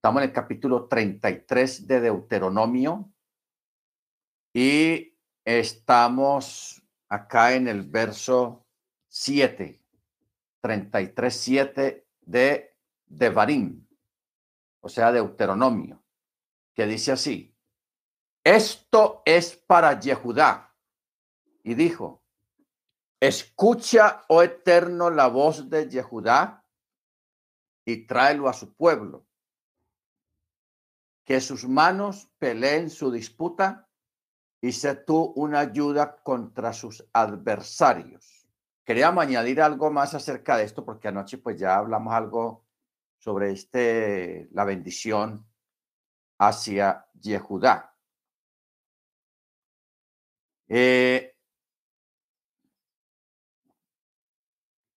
Estamos en el capítulo 33 de Deuteronomio y estamos acá en el verso 7, 33, 7 de Devarim, o sea, Deuteronomio, que dice así, esto es para Yehudá. Y dijo, escucha, oh eterno, la voz de Yehudá y tráelo a su pueblo. Que sus manos peleen su disputa y sé tú una ayuda contra sus adversarios. Queríamos añadir algo más acerca de esto porque anoche pues ya hablamos algo sobre este, la bendición hacia Yehudá. Eh,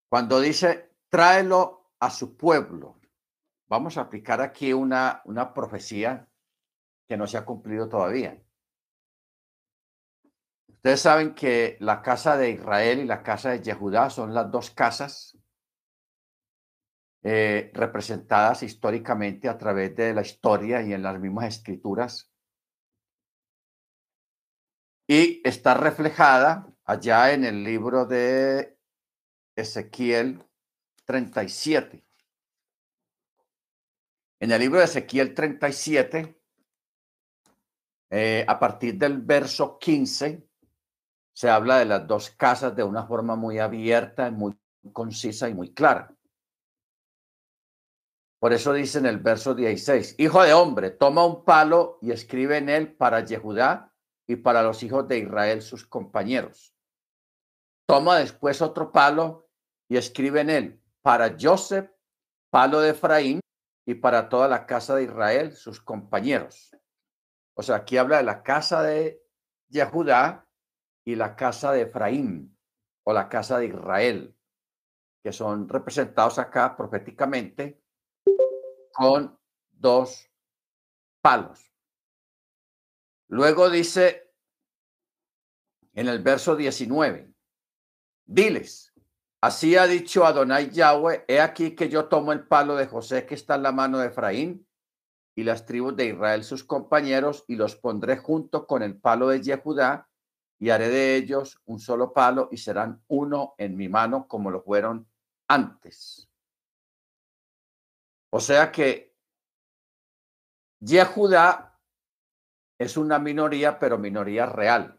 cuando dice, tráelo a su pueblo, vamos a aplicar aquí una, una profecía que no se ha cumplido todavía. Ustedes saben que la casa de Israel y la casa de Yehudá son las dos casas eh, representadas históricamente a través de la historia y en las mismas escrituras. Y está reflejada allá en el libro de Ezequiel 37. En el libro de Ezequiel 37, eh, a partir del verso 15, se habla de las dos casas de una forma muy abierta, muy concisa y muy clara. Por eso dice en el verso 16, Hijo de hombre, toma un palo y escribe en él para Yehudá y para los hijos de Israel, sus compañeros. Toma después otro palo y escribe en él para Joseph, palo de Efraín, y para toda la casa de Israel, sus compañeros. O sea, aquí habla de la casa de Yehudá y la casa de Efraín o la casa de Israel, que son representados acá proféticamente con dos palos. Luego dice en el verso 19, diles, así ha dicho Adonai Yahweh, he aquí que yo tomo el palo de José que está en la mano de Efraín y las tribus de Israel sus compañeros y los pondré junto con el palo de Yehudá y haré de ellos un solo palo y serán uno en mi mano como lo fueron antes. O sea que Yehudá es una minoría, pero minoría real.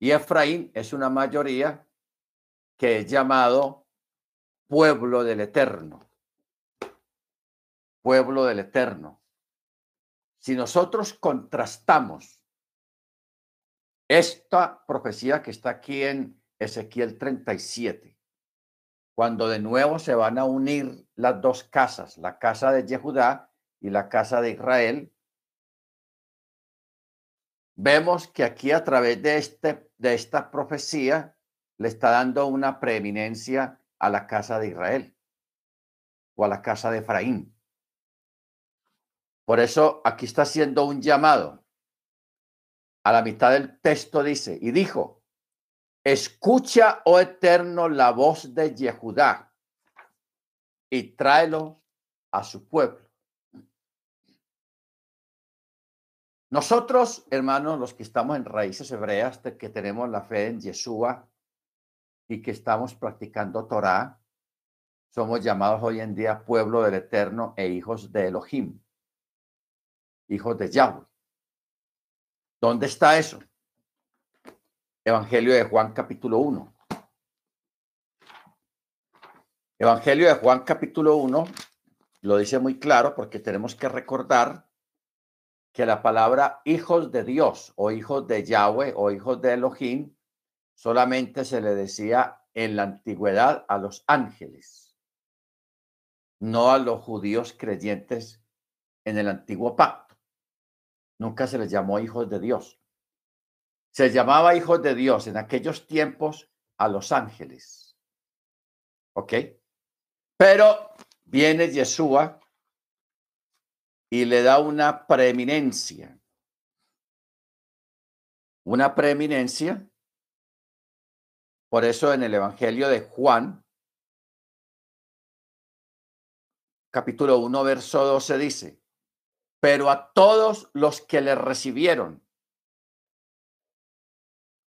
Y Efraín es una mayoría que es llamado pueblo del Eterno. Pueblo del Eterno. Si nosotros contrastamos esta profecía que está aquí en Ezequiel 37, cuando de nuevo se van a unir las dos casas, la casa de Yehudá y la casa de Israel, vemos que aquí a través de, este, de esta profecía le está dando una preeminencia a la casa de Israel o a la casa de Efraín. Por eso aquí está haciendo un llamado a la mitad del texto dice, y dijo, escucha, oh eterno, la voz de Yehudá y tráelo a su pueblo. Nosotros, hermanos, los que estamos en raíces hebreas, que tenemos la fe en Yeshua y que estamos practicando Torah, somos llamados hoy en día pueblo del Eterno e hijos de Elohim, hijos de Yahweh. ¿Dónde está eso? Evangelio de Juan capítulo 1. Evangelio de Juan capítulo 1 lo dice muy claro porque tenemos que recordar que la palabra hijos de Dios o hijos de Yahweh o hijos de Elohim solamente se le decía en la antigüedad a los ángeles, no a los judíos creyentes en el antiguo pacto. Nunca se les llamó hijos de Dios. Se llamaba hijos de Dios en aquellos tiempos a los ángeles. ¿Ok? Pero viene Yeshua y le da una preeminencia. Una preeminencia. Por eso en el Evangelio de Juan, capítulo 1, verso 12 dice, Pero a todos los que le recibieron,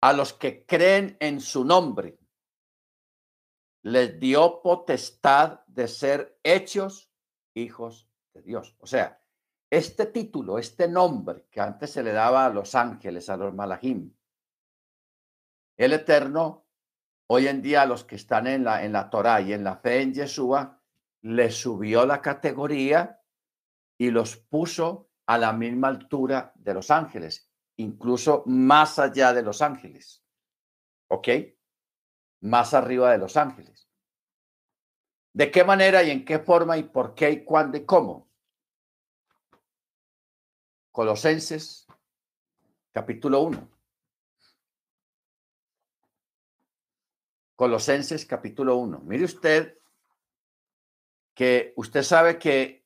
a los que creen en su nombre, les dio potestad de ser hechos hijos de Dios. O sea, este título, este nombre que antes se le daba a los ángeles, a los malajim, el Eterno, hoy en día los que están en la, en la Torah y en la fe en Yeshua, le subió la categoría y los puso a la misma altura de los ángeles, incluso más allá de los ángeles. ¿Ok? Más arriba de los ángeles. ¿De qué manera y en qué forma y por qué y cuándo y cómo? Colosenses capítulo 1. Colosenses capítulo 1. Mire usted que usted sabe que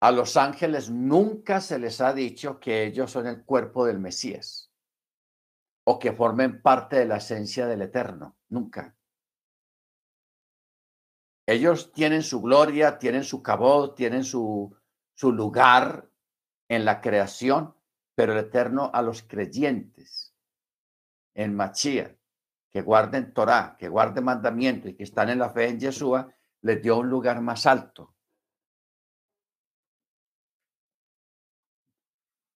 a los ángeles nunca se les ha dicho que ellos son el cuerpo del Mesías o que formen parte de la esencia del Eterno. Nunca. Ellos tienen su gloria, tienen su cabot, tienen su, su lugar en la creación, pero el Eterno a los creyentes en Machía, que guarden Torah, que guarden mandamiento y que están en la fe en Yeshua, les dio un lugar más alto.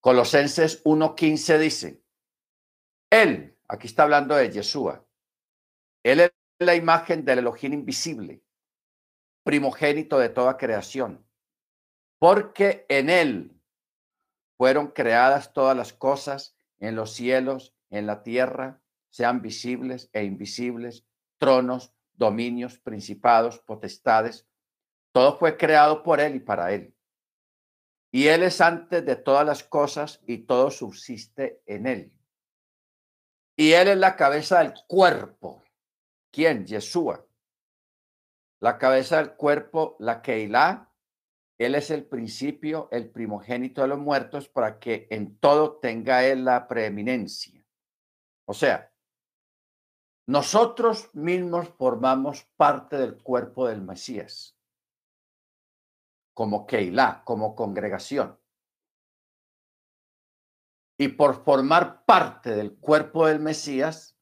Colosenses 1.15 dice, Él, aquí está hablando de Yeshua, Él es la imagen del Elohim invisible, primogénito de toda creación, porque en Él fueron creadas todas las cosas en los cielos, en la tierra, sean visibles e invisibles, tronos, dominios, principados, potestades. Todo fue creado por Él y para Él. Y Él es antes de todas las cosas y todo subsiste en Él. Y Él es la cabeza del cuerpo. ¿Quién? Yeshua. La cabeza del cuerpo, la Keilah, él es el principio, el primogénito de los muertos, para que en todo tenga Él la preeminencia. O sea, nosotros mismos formamos parte del cuerpo del Mesías, como Keilah, como congregación. Y por formar parte del cuerpo del Mesías,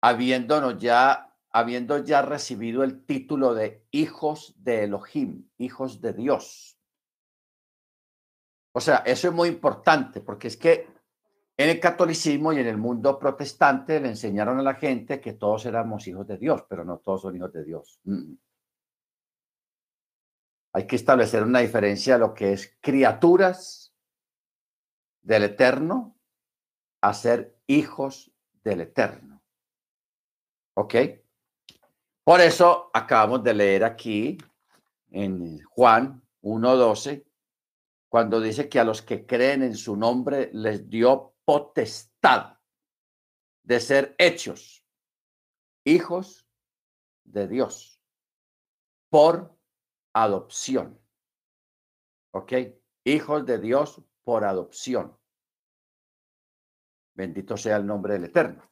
habiéndonos ya habiendo ya recibido el título de hijos de Elohim, hijos de Dios. O sea, eso es muy importante porque es que en el catolicismo y en el mundo protestante le enseñaron a la gente que todos éramos hijos de Dios, pero no todos son hijos de Dios. Mm. Hay que establecer una diferencia de lo que es criaturas del Eterno a ser hijos del Eterno. ¿Ok? Por eso acabamos de leer aquí en Juan 1.12, cuando dice que a los que creen en su nombre les dio potestad de ser hechos hijos de Dios por adopción. ¿Ok? Hijos de Dios por adopción. Bendito sea el nombre del Eterno.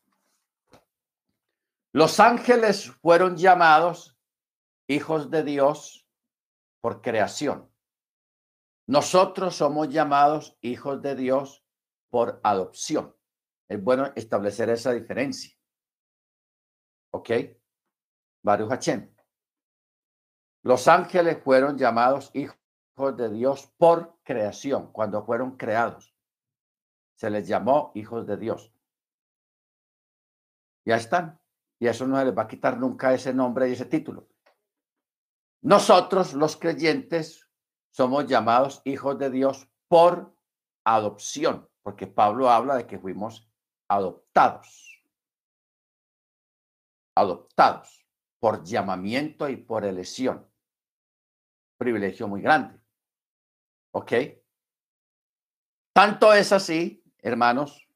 Los ángeles fueron llamados hijos de Dios por creación. Nosotros somos llamados hijos de Dios por adopción. Es bueno establecer esa diferencia. ¿Ok? Baruch Hashem. Los ángeles fueron llamados hijos de Dios por creación, cuando fueron creados. Se les llamó hijos de Dios. Ya están y eso no se les va a quitar nunca ese nombre y ese título. Nosotros, los creyentes, somos llamados hijos de Dios por adopción, porque Pablo habla de que fuimos adoptados. Adoptados por llamamiento y por elección. Privilegio muy grande. ¿Ok? Tanto es así, hermanos,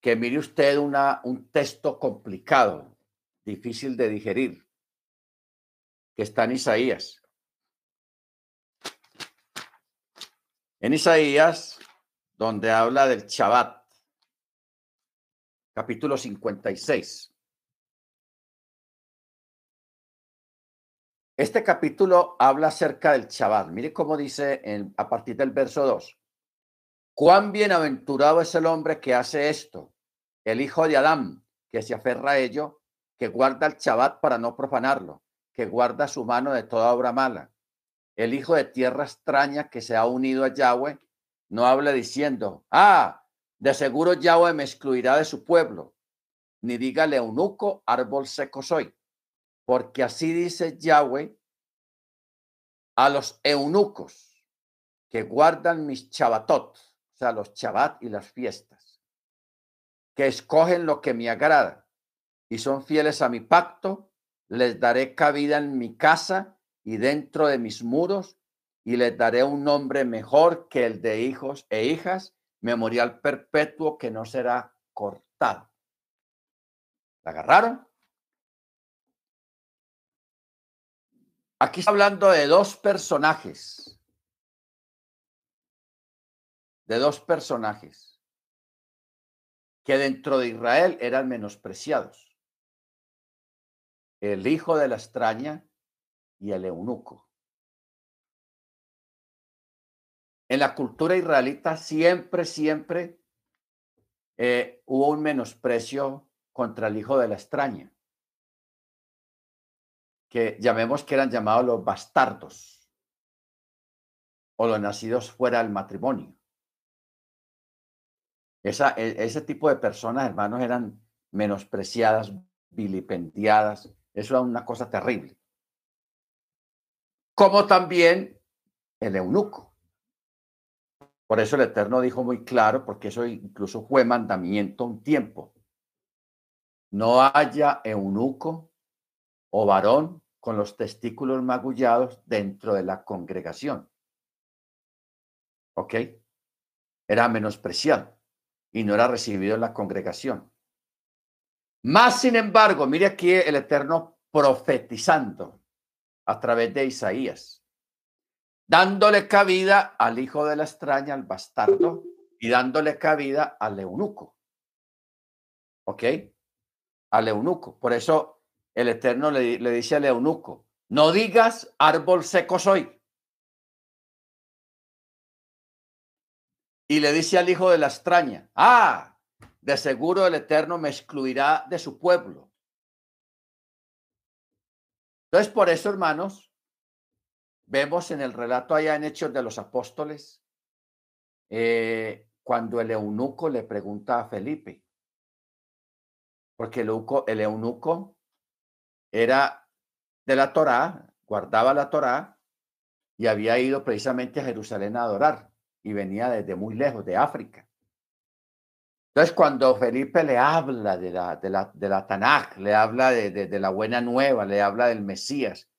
que mire usted una, un texto complicado, difícil de digerir, que está en Isaías. En Isaías, donde habla del Shabbat, capítulo 56. Este capítulo habla acerca del chaval. Mire cómo dice a partir del verso 2. Cuán bienaventurado es el hombre que hace esto, el hijo de Adán, que se aferra a ello, que guarda el chabat para no profanarlo, que guarda su mano de toda obra mala. El hijo de tierra extraña que se ha unido a Yahweh, no habla diciendo, ah, de seguro Yahweh me excluirá de su pueblo, ni dígale eunuco, árbol seco soy porque así dice Yahweh a los eunucos que guardan mis chabatot, o sea, los chabat y las fiestas, que escogen lo que me agrada y son fieles a mi pacto, les daré cabida en mi casa y dentro de mis muros y les daré un nombre mejor que el de hijos e hijas, memorial perpetuo que no será cortado. ¿La agarraron? Aquí está hablando de dos personajes. De dos personajes que dentro de Israel eran menospreciados. El hijo de la extraña y el eunuco. En la cultura israelita siempre, siempre eh, hubo un menosprecio contra el hijo de la extraña que llamemos que eran llamados los bastardos o los nacidos fuera del matrimonio. Esa, e, ese tipo de personas, hermanos, eran menospreciadas, vilipendiadas. Eso era una cosa terrible. Como también el eunuco. Por eso el Eterno dijo muy claro, porque eso incluso fue mandamiento un tiempo. No haya eunuco o varón con los testículos magullados dentro de la congregación. ¿Ok? Era menospreciado y no era recibido en la congregación. Más sin embargo, mire aquí el Eterno profetizando a través de Isaías, dándole cabida al hijo de la extraña, al bastardo, y dándole cabida al eunuco. ¿Ok? Al eunuco. Por eso el Eterno le, dice al eunuco, no digas árbol seco soy. Y le dice al hijo de la extraña, ah, de seguro el Eterno me excluirá de su pueblo. Entonces, por eso, hermanos, vemos en el relato allá en Hechos de los Apóstoles, eh, cuando el eunuco le pregunta a Felipe, porque el, el eunuco era de la Torá, guardaba la Torá y había ido precisamente a Jerusalén a adorar y venía desde muy lejos, de África. Entonces, cuando Felipe le habla de la, de la, de la Tanaj, le habla de, de, la buena nueva, le habla del Mesías,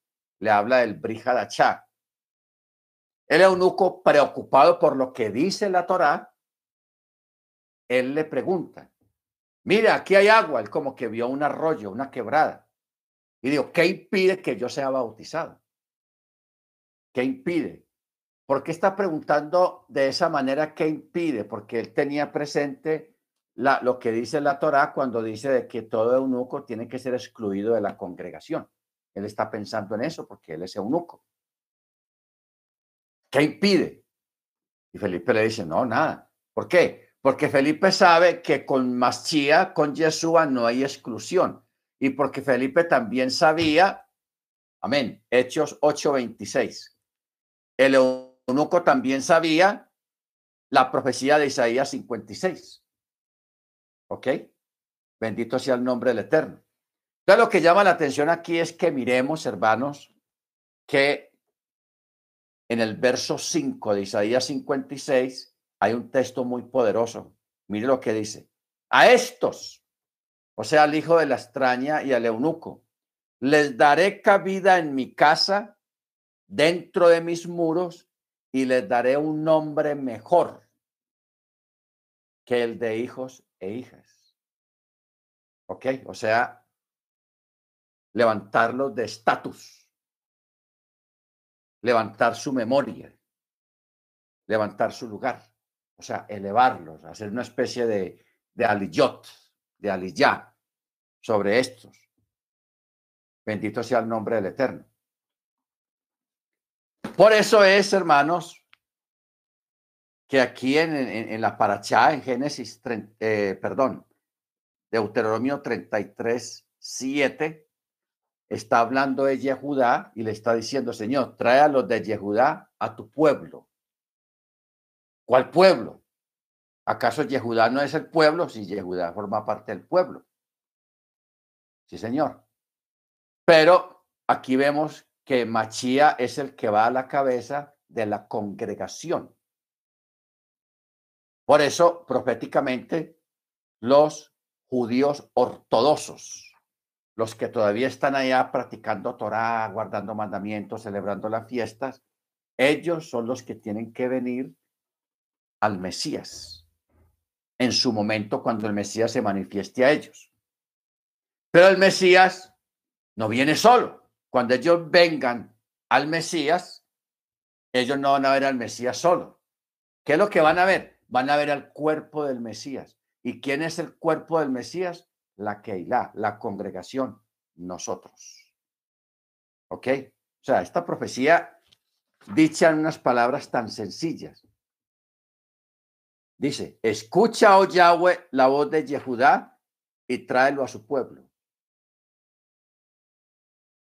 le habla del Brihadachá, el eunuco, preocupado por lo que dice la Torá, él le pregunta, mira, aquí hay agua, él como que vio un arroyo, una quebrada. Y digo, ¿qué impide que yo sea bautizado? ¿Qué impide? ¿Por qué está preguntando de esa manera qué impide? Porque él tenía presente la, lo que dice la Torá cuando dice de que todo eunuco tiene que ser excluido de la congregación. Él está pensando en eso porque él es eunuco. ¿Qué impide? Y Felipe le dice, no, nada. ¿Por qué? Porque Felipe sabe que con Maschía, con Yeshua, no hay exclusión y porque Felipe también sabía, amén, Hechos 8:26. El eunuco también sabía la profecía de Isaías 56. ¿Ok? Bendito sea el nombre del Eterno. Lo que llama la atención aquí es que miremos, hermanos, que en el verso 5 de Isaías 56 hay un texto muy poderoso. Mire lo que dice. A estos o sea, al hijo de la extraña y al eunuco. Les daré cabida en mi casa, dentro de mis muros, y les daré un nombre mejor que el de hijos e hijas. ¿Ok? O sea, levantarlos de estatus, levantar su memoria, levantar su lugar, o sea, elevarlos, hacer una especie de, de aliyot, de Aliyah sobre estos. Bendito sea el nombre del Eterno. Por eso es, hermanos, que aquí en, en, la Parachá, en Génesis, eh, perdón, Deuteronomio 33, 7, está hablando de Yehudá y le está diciendo, Señor, trae a los de Yehudá a tu pueblo. ¿Cuál pueblo? ¿Acaso Yehudá no es el pueblo? Si Yehudá forma parte del pueblo. Sí, señor. Pero aquí vemos que Machía es el que va a la cabeza de la congregación. Por eso, proféticamente, los judíos ortodoxos, los que todavía están allá practicando Torah, guardando mandamientos, celebrando las fiestas, ellos son los que tienen que venir al Mesías en su momento cuando el Mesías se manifieste a ellos. Pero el Mesías no viene solo. Cuando ellos vengan al Mesías, ellos no van a ver al Mesías solo. ¿Qué es lo que van a ver? van a ver al cuerpo del Mesías. ¿Y quién es el cuerpo del Mesías? La Keilah, la congregación, nosotros. ¿Ok? O sea, esta profecía dicha en unas palabras tan sencillas. Dice, escucha, oh Yahweh, la voz de Yehudá y tráelo a su pueblo.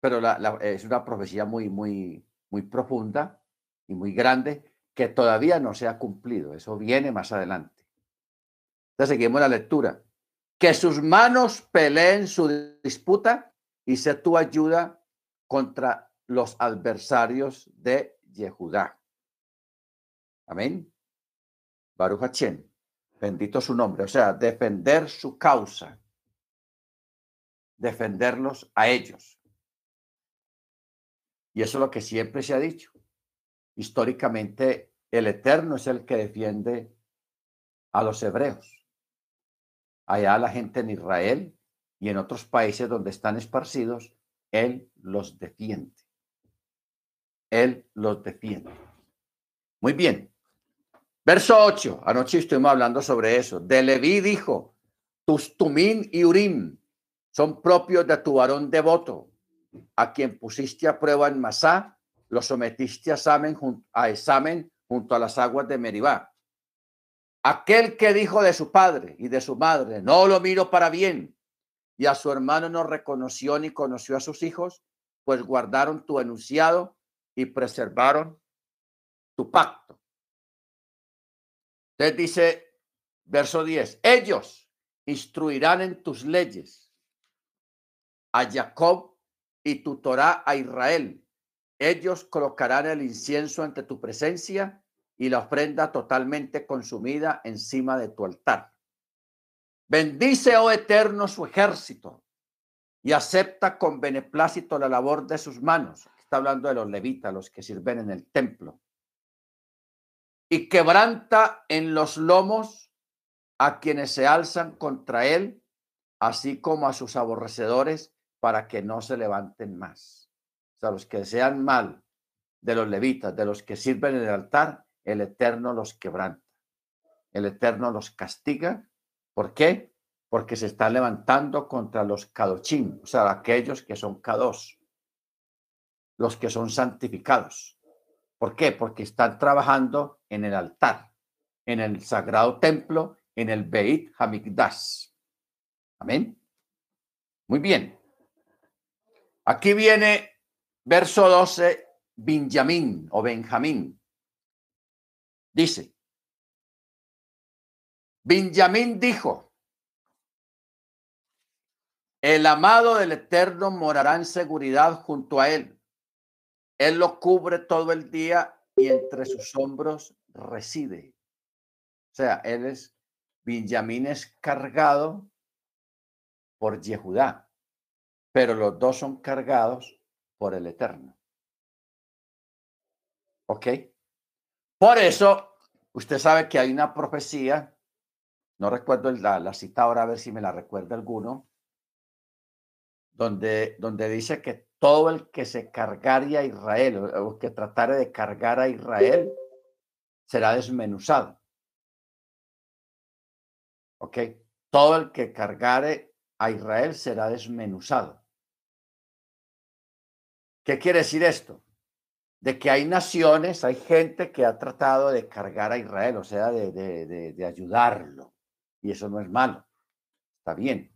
Pero es una profecía muy, muy, muy profunda y muy grande que todavía no se ha cumplido. Eso viene más adelante. Entonces seguimos la lectura. Que sus manos peleen su disputa y se tu ayuda contra los adversarios de Yehudá. Amén. Baruch Hachem. Bendito su nombre. O sea, defender su causa. Defenderlos a ellos. Y eso es lo que siempre se ha dicho. Históricamente el Eterno es el que defiende a los hebreos. Allá la gente en Israel y en otros países donde están esparcidos, Él los defiende. Él los defiende. Muy bien. Verso 8. Anoche estuvimos hablando sobre eso. De Leví dijo, tus tumín y urim son propios de tu varón devoto, a quien pusiste a prueba en Masá, lo sometiste a examen, a examen junto a las aguas de Meribá. Aquel que dijo de su padre y de su madre, no lo miro para bien, y a su hermano no reconoció ni conoció a sus hijos, pues guardaron tu enunciado y preservaron tu pacto. Entonces dice, verso 10, ellos instruirán en tus leyes a Jacob y tu Torah a Israel ellos colocarán el incienso ante tu presencia y la ofrenda totalmente consumida encima de tu altar. Bendice, oh eterno, su ejército y acepta con beneplácito la labor de sus manos. Está hablando de los levitas, los que sirven en el templo. Y quebranta en los lomos a quienes se alzan contra él, así como a sus aborrecedores, para que no se levanten más sea, los que sean mal de los levitas, de los que sirven en el altar, el Eterno los quebranta. El Eterno los castiga. ¿Por qué? Porque se están levantando contra los kadochim, o sea, aquellos que son kados, los que son santificados. ¿Por qué? Porque están trabajando en el altar, en el sagrado templo, en el Beit Hamikdash. Amén. Muy bien. Aquí viene Verso 12, Benjamín o Benjamín. Dice, Benjamín dijo, el amado del Eterno morará en seguridad junto a él. Él lo cubre todo el día y entre sus hombros reside. O sea, él es, Benjamín es cargado por Yehudá, pero los dos son cargados por el Eterno. ¿Ok? Por eso, usted sabe que hay una profecía, no recuerdo la, cita ahora, a ver si me la recuerda alguno, donde, donde dice que todo el que se cargaría a Israel o que tratare de cargar a Israel será desmenuzado. ¿Ok? Todo el que cargare a Israel será desmenuzado. ¿Qué quiere decir esto? De que hay naciones, hay gente que ha tratado de cargar a Israel, o sea, de, de, ayudarlo. Y eso no es malo, está bien.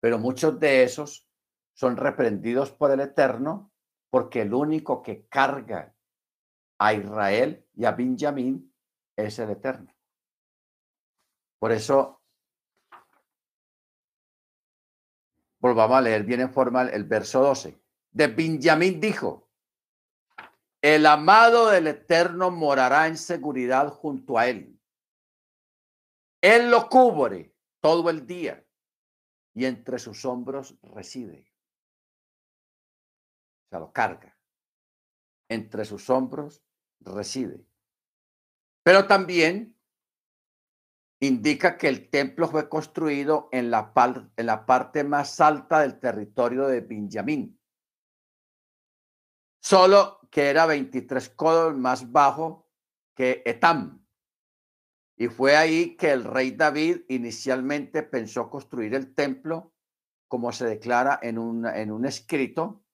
Pero muchos de esos son reprendidos por el Eterno porque el único que carga a Israel y a Benjamín es el Eterno. Por eso, volvamos a leer bien en forma el verso 12. De Benjamín dijo, el amado del Eterno morará en seguridad junto a él. Él lo cubre todo el día y entre sus hombros reside. O sea, lo carga. Entre sus hombros reside. Pero también indica que el templo fue construido en la, en la parte más alta del territorio de Benjamín. Solo que era 23 codos más bajo que Etam. Y fue ahí que el rey David inicialmente pensó construir el templo, como se declara en un, en un escrito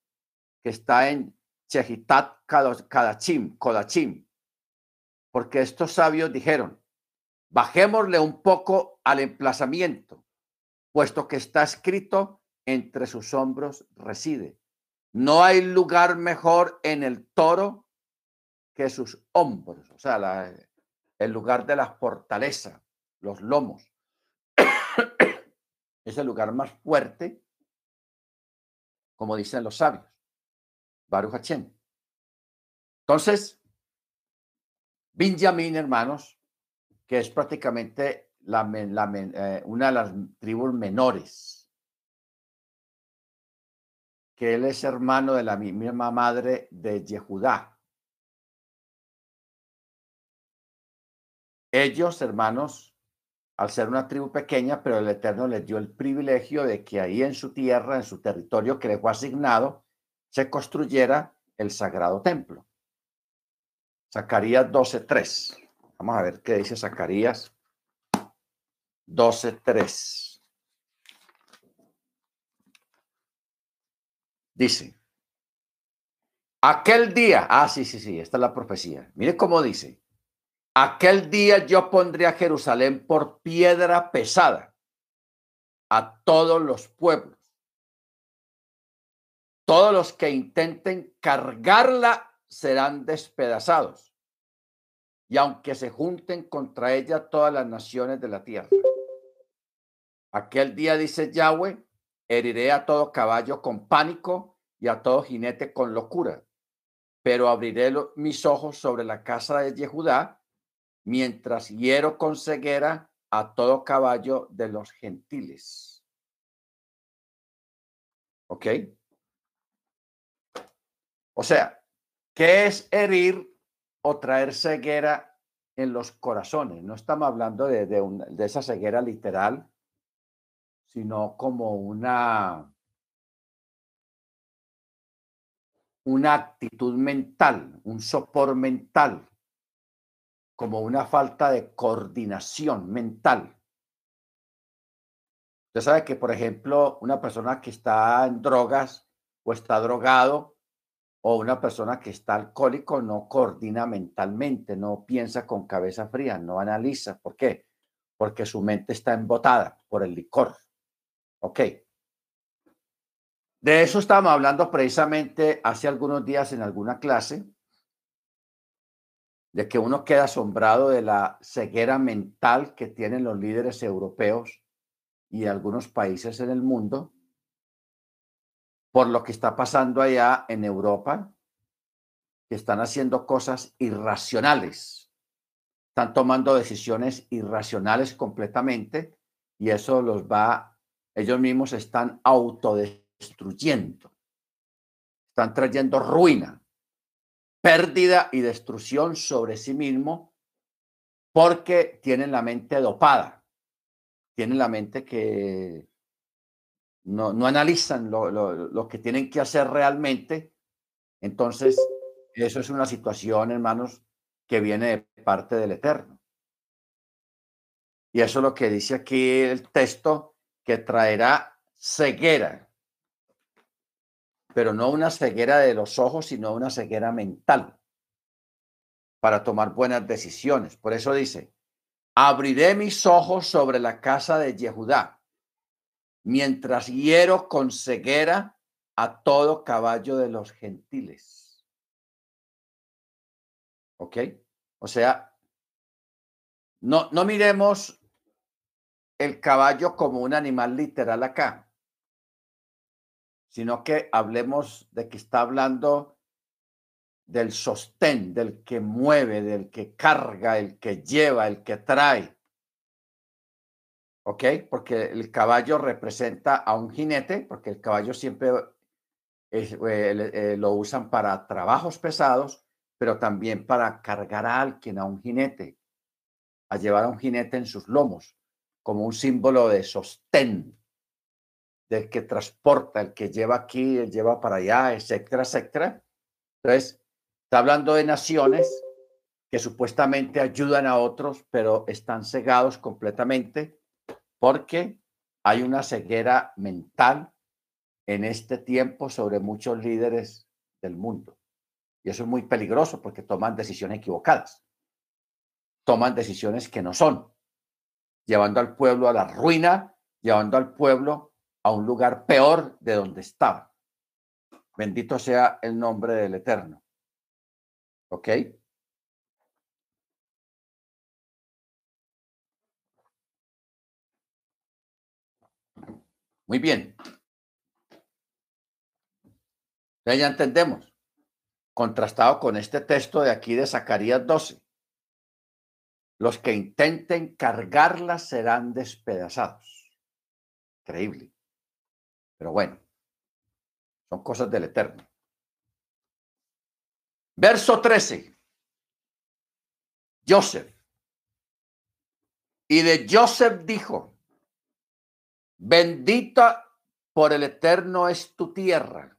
que está en Chehitat Kadachim, Kodachim. Porque estos sabios dijeron, bajémosle un poco al emplazamiento, puesto que está escrito, entre sus hombros reside. No hay lugar mejor en el toro que sus hombros, o sea, el lugar de la fortaleza, los lomos. es el lugar más fuerte, como dicen los sabios. Baruch Hachem. Entonces, Benjamín, hermanos, que es prácticamente la, eh, una de las tribus menores que él es hermano de la misma madre de Yehudá. Ellos, hermanos, al ser una tribu pequeña, pero el Eterno les dio el privilegio de que ahí en su tierra, en su territorio que le fue asignado, se construyera el sagrado templo. Zacarías 12.3. Vamos a ver qué dice Zacarías 12.3. Dice, aquel día, ah, sí, sí, sí, esta es la profecía. Mire cómo dice, aquel día yo pondré a Jerusalén por piedra pesada a todos los pueblos. Todos los que intenten cargarla serán despedazados. Y aunque se junten contra ella todas las naciones de la tierra. Aquel día, dice Yahweh, Heriré a todo caballo con pánico y a todo jinete con locura, pero abriré mis ojos sobre la casa de Yehudá mientras hiero con ceguera a todo caballo de los gentiles. ¿Ok? O sea, ¿qué es herir o traer ceguera en los corazones? No estamos hablando de, de esa ceguera literal sino como una, una actitud mental, un sopor mental, como una falta de coordinación mental. Usted sabe que, por ejemplo, una persona que está en drogas o está drogado o una persona que está alcohólico no coordina mentalmente, no piensa con cabeza fría, no analiza. ¿Por qué? Porque su mente está embotada por el licor. Ok. De eso estábamos hablando precisamente hace algunos días en alguna clase, de que uno queda asombrado de la ceguera mental que tienen los líderes europeos y algunos países en el mundo por lo que está pasando allá en Europa, que están haciendo cosas irracionales, están tomando decisiones irracionales completamente y eso los va ellos mismos están autodestruyendo, están trayendo ruina, pérdida y destrucción sobre sí mismo porque tienen la mente dopada, tienen la mente que no, analizan lo, lo que tienen que hacer realmente. Entonces, eso es una situación, hermanos, que viene de parte del Eterno. Y eso es lo que dice aquí el texto que traerá ceguera, pero no una ceguera de los ojos, sino una ceguera mental. para tomar buenas decisiones. Por eso dice, abriré mis ojos sobre la casa de Yehudá, mientras hiero con ceguera a todo caballo de los gentiles. ¿Ok? O sea, no, no miremos el caballo como un animal literal acá, sino que hablemos de que está hablando del sostén, del que mueve, del que carga, el que lleva, el que trae. ¿Ok? Porque el caballo representa a un jinete, porque el caballo siempre eh, eh, lo usan para trabajos pesados, pero también para cargar a alguien, a un jinete, a llevar a un jinete en sus lomos, como un símbolo de sostén, del que transporta, el que lleva aquí, el lleva para allá, etcétera, etcétera. Entonces, Está hablando de naciones que supuestamente ayudan a otros, pero están cegados completamente porque hay una ceguera mental en este tiempo sobre muchos líderes del mundo. Y eso es muy peligroso porque toman decisiones equivocadas. Toman decisiones que no son, llevando al pueblo a la ruina, llevando al pueblo a un lugar peor de donde estaba. Bendito sea el nombre del Eterno. ¿Ok? Muy bien. Ya, entendemos. Contrastado con este texto de aquí de Zacarías 12. Los que intenten cargarla serán despedazados. Increíble. Pero bueno, son cosas del Eterno. Verso 13. Joseph. Y de Joseph dijo, bendita por el eterno es tu tierra,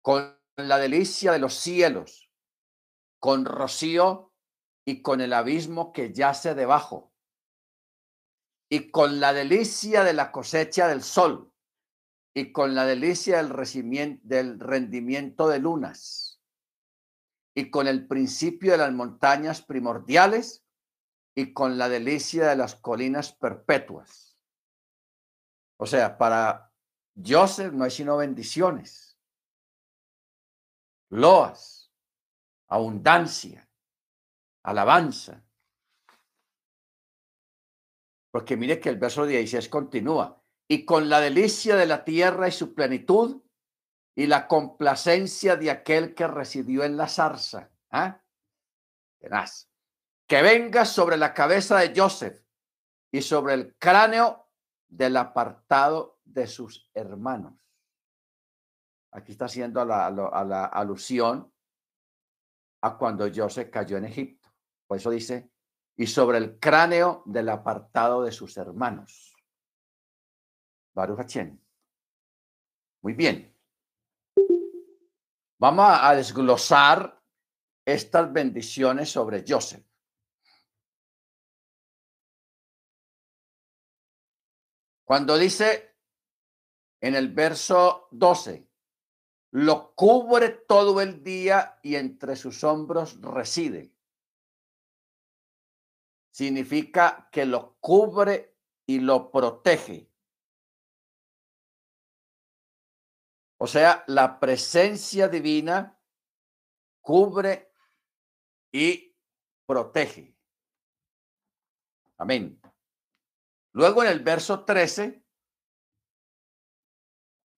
con la delicia de los cielos, con rocío y con el abismo que yace debajo, y con la delicia de la cosecha del sol, y con la delicia del, del rendimiento de lunas y con el principio de las montañas primordiales y con la delicia de las colinas perpetuas. O sea, para Joseph no hay sino bendiciones, loas, abundancia, alabanza. Porque mire que el verso 16 continúa, y con la delicia de la tierra y su plenitud, y la complacencia de aquel que residió en la zarza. ¿ah? Que venga sobre la cabeza de Joseph y sobre el cráneo del apartado de sus hermanos. Aquí está haciendo la, la alusión a cuando Joseph cayó en Egipto. Por eso dice, y sobre el cráneo del apartado de sus hermanos. Baruch Muy bien. Vamos a desglosar estas bendiciones sobre Joseph. Cuando dice en el verso 12, lo cubre todo el día y entre sus hombros reside. Significa que lo cubre y lo protege. O sea, la presencia divina cubre y protege. Amén. Luego en el verso 13,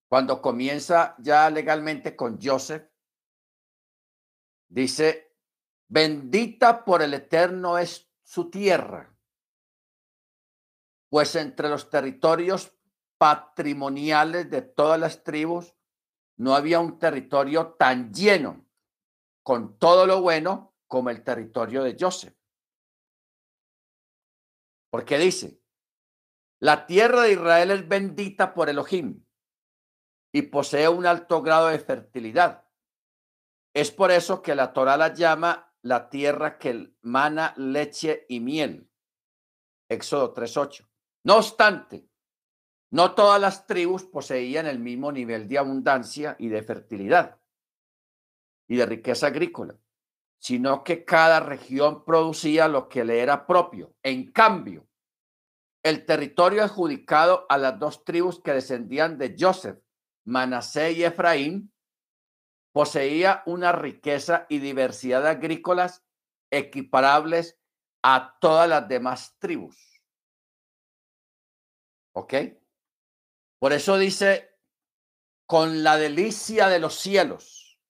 cuando comienza ya legalmente con Joseph, dice, bendita por el Eterno es su tierra, pues entre los territorios patrimoniales de todas las tribus no había un territorio tan lleno con todo lo bueno como el territorio de Joseph. Porque dice, la tierra de Israel es bendita por Elohim y posee un alto grado de fertilidad. Es por eso que la Torah la llama la tierra que mana leche y miel. Éxodo 3.8. No obstante, no todas las tribus poseían el mismo nivel de abundancia y de fertilidad y de riqueza agrícola, sino que cada región producía lo que le era propio. En cambio, el territorio adjudicado a las dos tribus que descendían de Joseph, Manasé y Efraín, poseía una riqueza y diversidad agrícolas equiparables a todas las demás tribus. ¿Ok? Por eso dice, con la delicia de los cielos.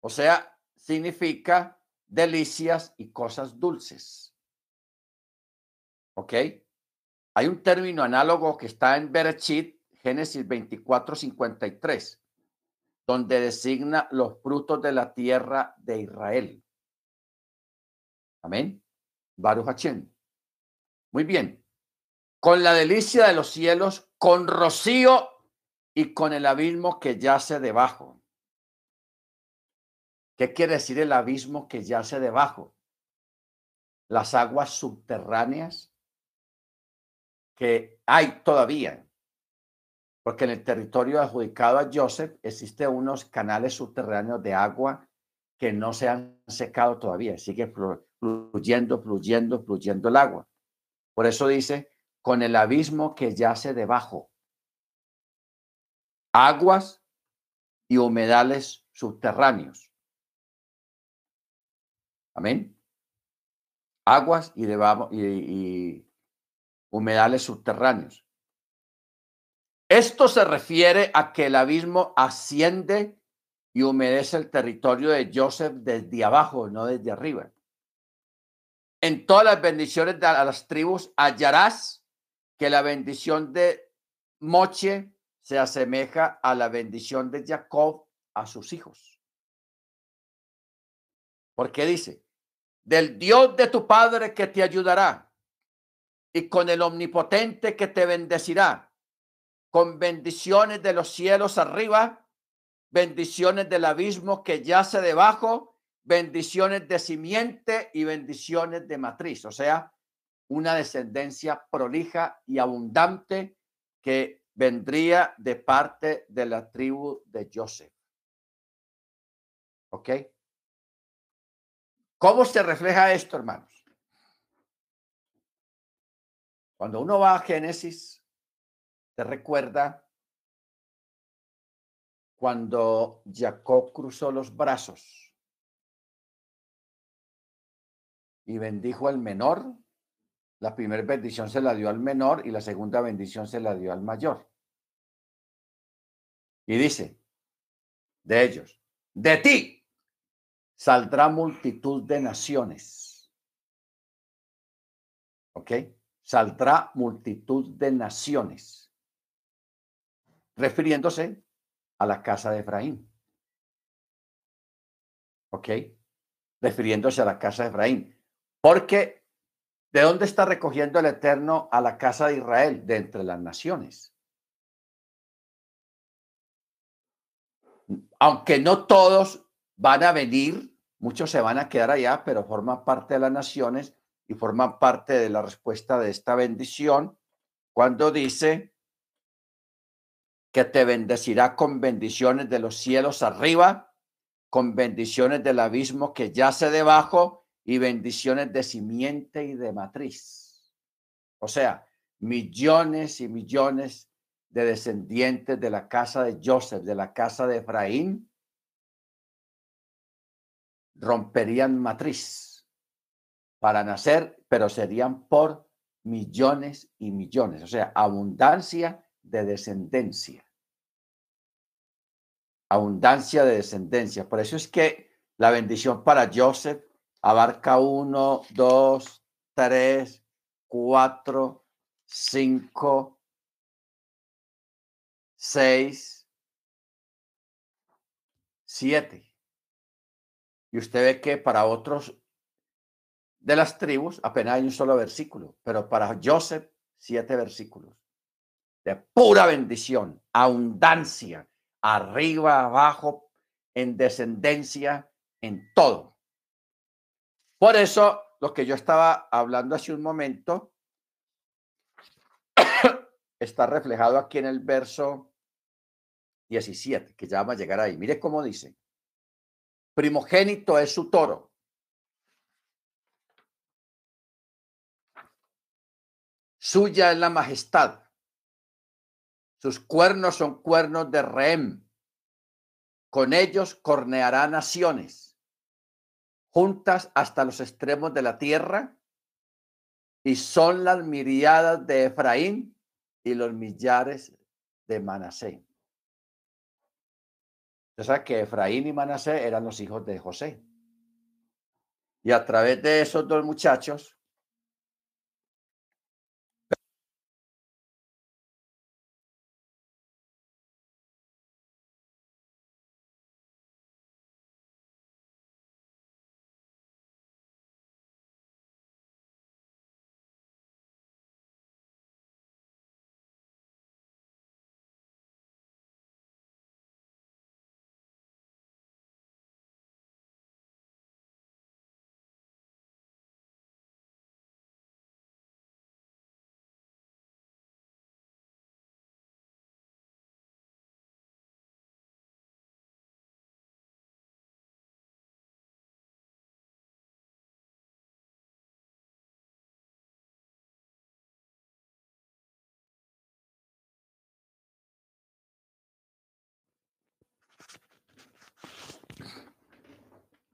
O sea, significa delicias y cosas dulces. ¿Ok? Hay un término análogo que está en Berechit, Génesis 24, 53, donde designa los frutos de la tierra de Israel. Amén. Baruch Hachem. Muy bien. Con la delicia de los cielos, con rocío y con el abismo que yace debajo. ¿Qué quiere decir el abismo que yace debajo? Las aguas subterráneas que hay todavía, porque en el territorio adjudicado a Joseph existen unos canales subterráneos de agua que no se han secado todavía, sigue fluyendo, fluyendo, fluyendo el agua. Por eso dice, con el abismo que yace debajo, aguas y humedales subterráneos. Amén. Aguas y, debajo, y, humedales subterráneos. Esto se refiere a que el abismo asciende y humedece el territorio de Joseph desde abajo, no desde arriba. En todas las bendiciones de las tribus hallarás que la bendición de Moche se asemeja a la bendición de Jacob a sus hijos. Porque dice, del Dios de tu Padre que te ayudará y con el omnipotente que te bendecirá, con bendiciones de los cielos arriba, bendiciones del abismo que yace debajo, bendiciones de simiente y bendiciones de matriz, o sea, una descendencia prolija y abundante que vendría de parte de la tribu de Joseph. ¿Ok? ¿Cómo se refleja esto, hermanos? Cuando uno va a Génesis, te recuerda cuando Jacob cruzó los brazos y bendijo al menor, la primera bendición se la dio al menor y la segunda bendición se la dio al mayor. Y dice, de ellos, de ti saldrá multitud de naciones. ¿Ok? saldrá multitud de naciones, refiriéndose a la casa de Efraín. ¿Ok? Refiriéndose a la casa de Efraín. Porque, ¿de dónde está recogiendo el Eterno a la casa de Israel? De entre las naciones. Aunque no todos van a venir, muchos se van a quedar allá, pero forman parte de las naciones y forman parte de la respuesta de esta bendición cuando dice que te bendecirá con bendiciones de los cielos arriba, con bendiciones del abismo que yace debajo y bendiciones de simiente y de matriz. O sea, millones y millones de descendientes de la casa de Joseph, de la casa de Efraín, romperían matriz para nacer, pero serían por millones y millones, o sea, abundancia de descendencia. Abundancia de descendencia. Por eso es que la bendición para Joseph abarca uno, dos, tres, cuatro, cinco, seis, siete. Y usted ve que para otros de las tribus apenas hay un solo versículo, pero para Joseph siete versículos de pura bendición, abundancia, arriba, abajo, en descendencia, en todo. Por eso, lo que yo estaba hablando hace un momento está reflejado aquí en el verso 17, que ya vamos a llegar ahí. Mire cómo dice. primogénito es su toro. Suya es la majestad. Sus cuernos son cuernos de Rehem. Con ellos corneará naciones, juntas hasta los extremos de la tierra, y son las miriadas de Efraín y los millares de Manasé. O sea que Efraín y Manasé eran los hijos de José. Y a través de esos dos muchachos,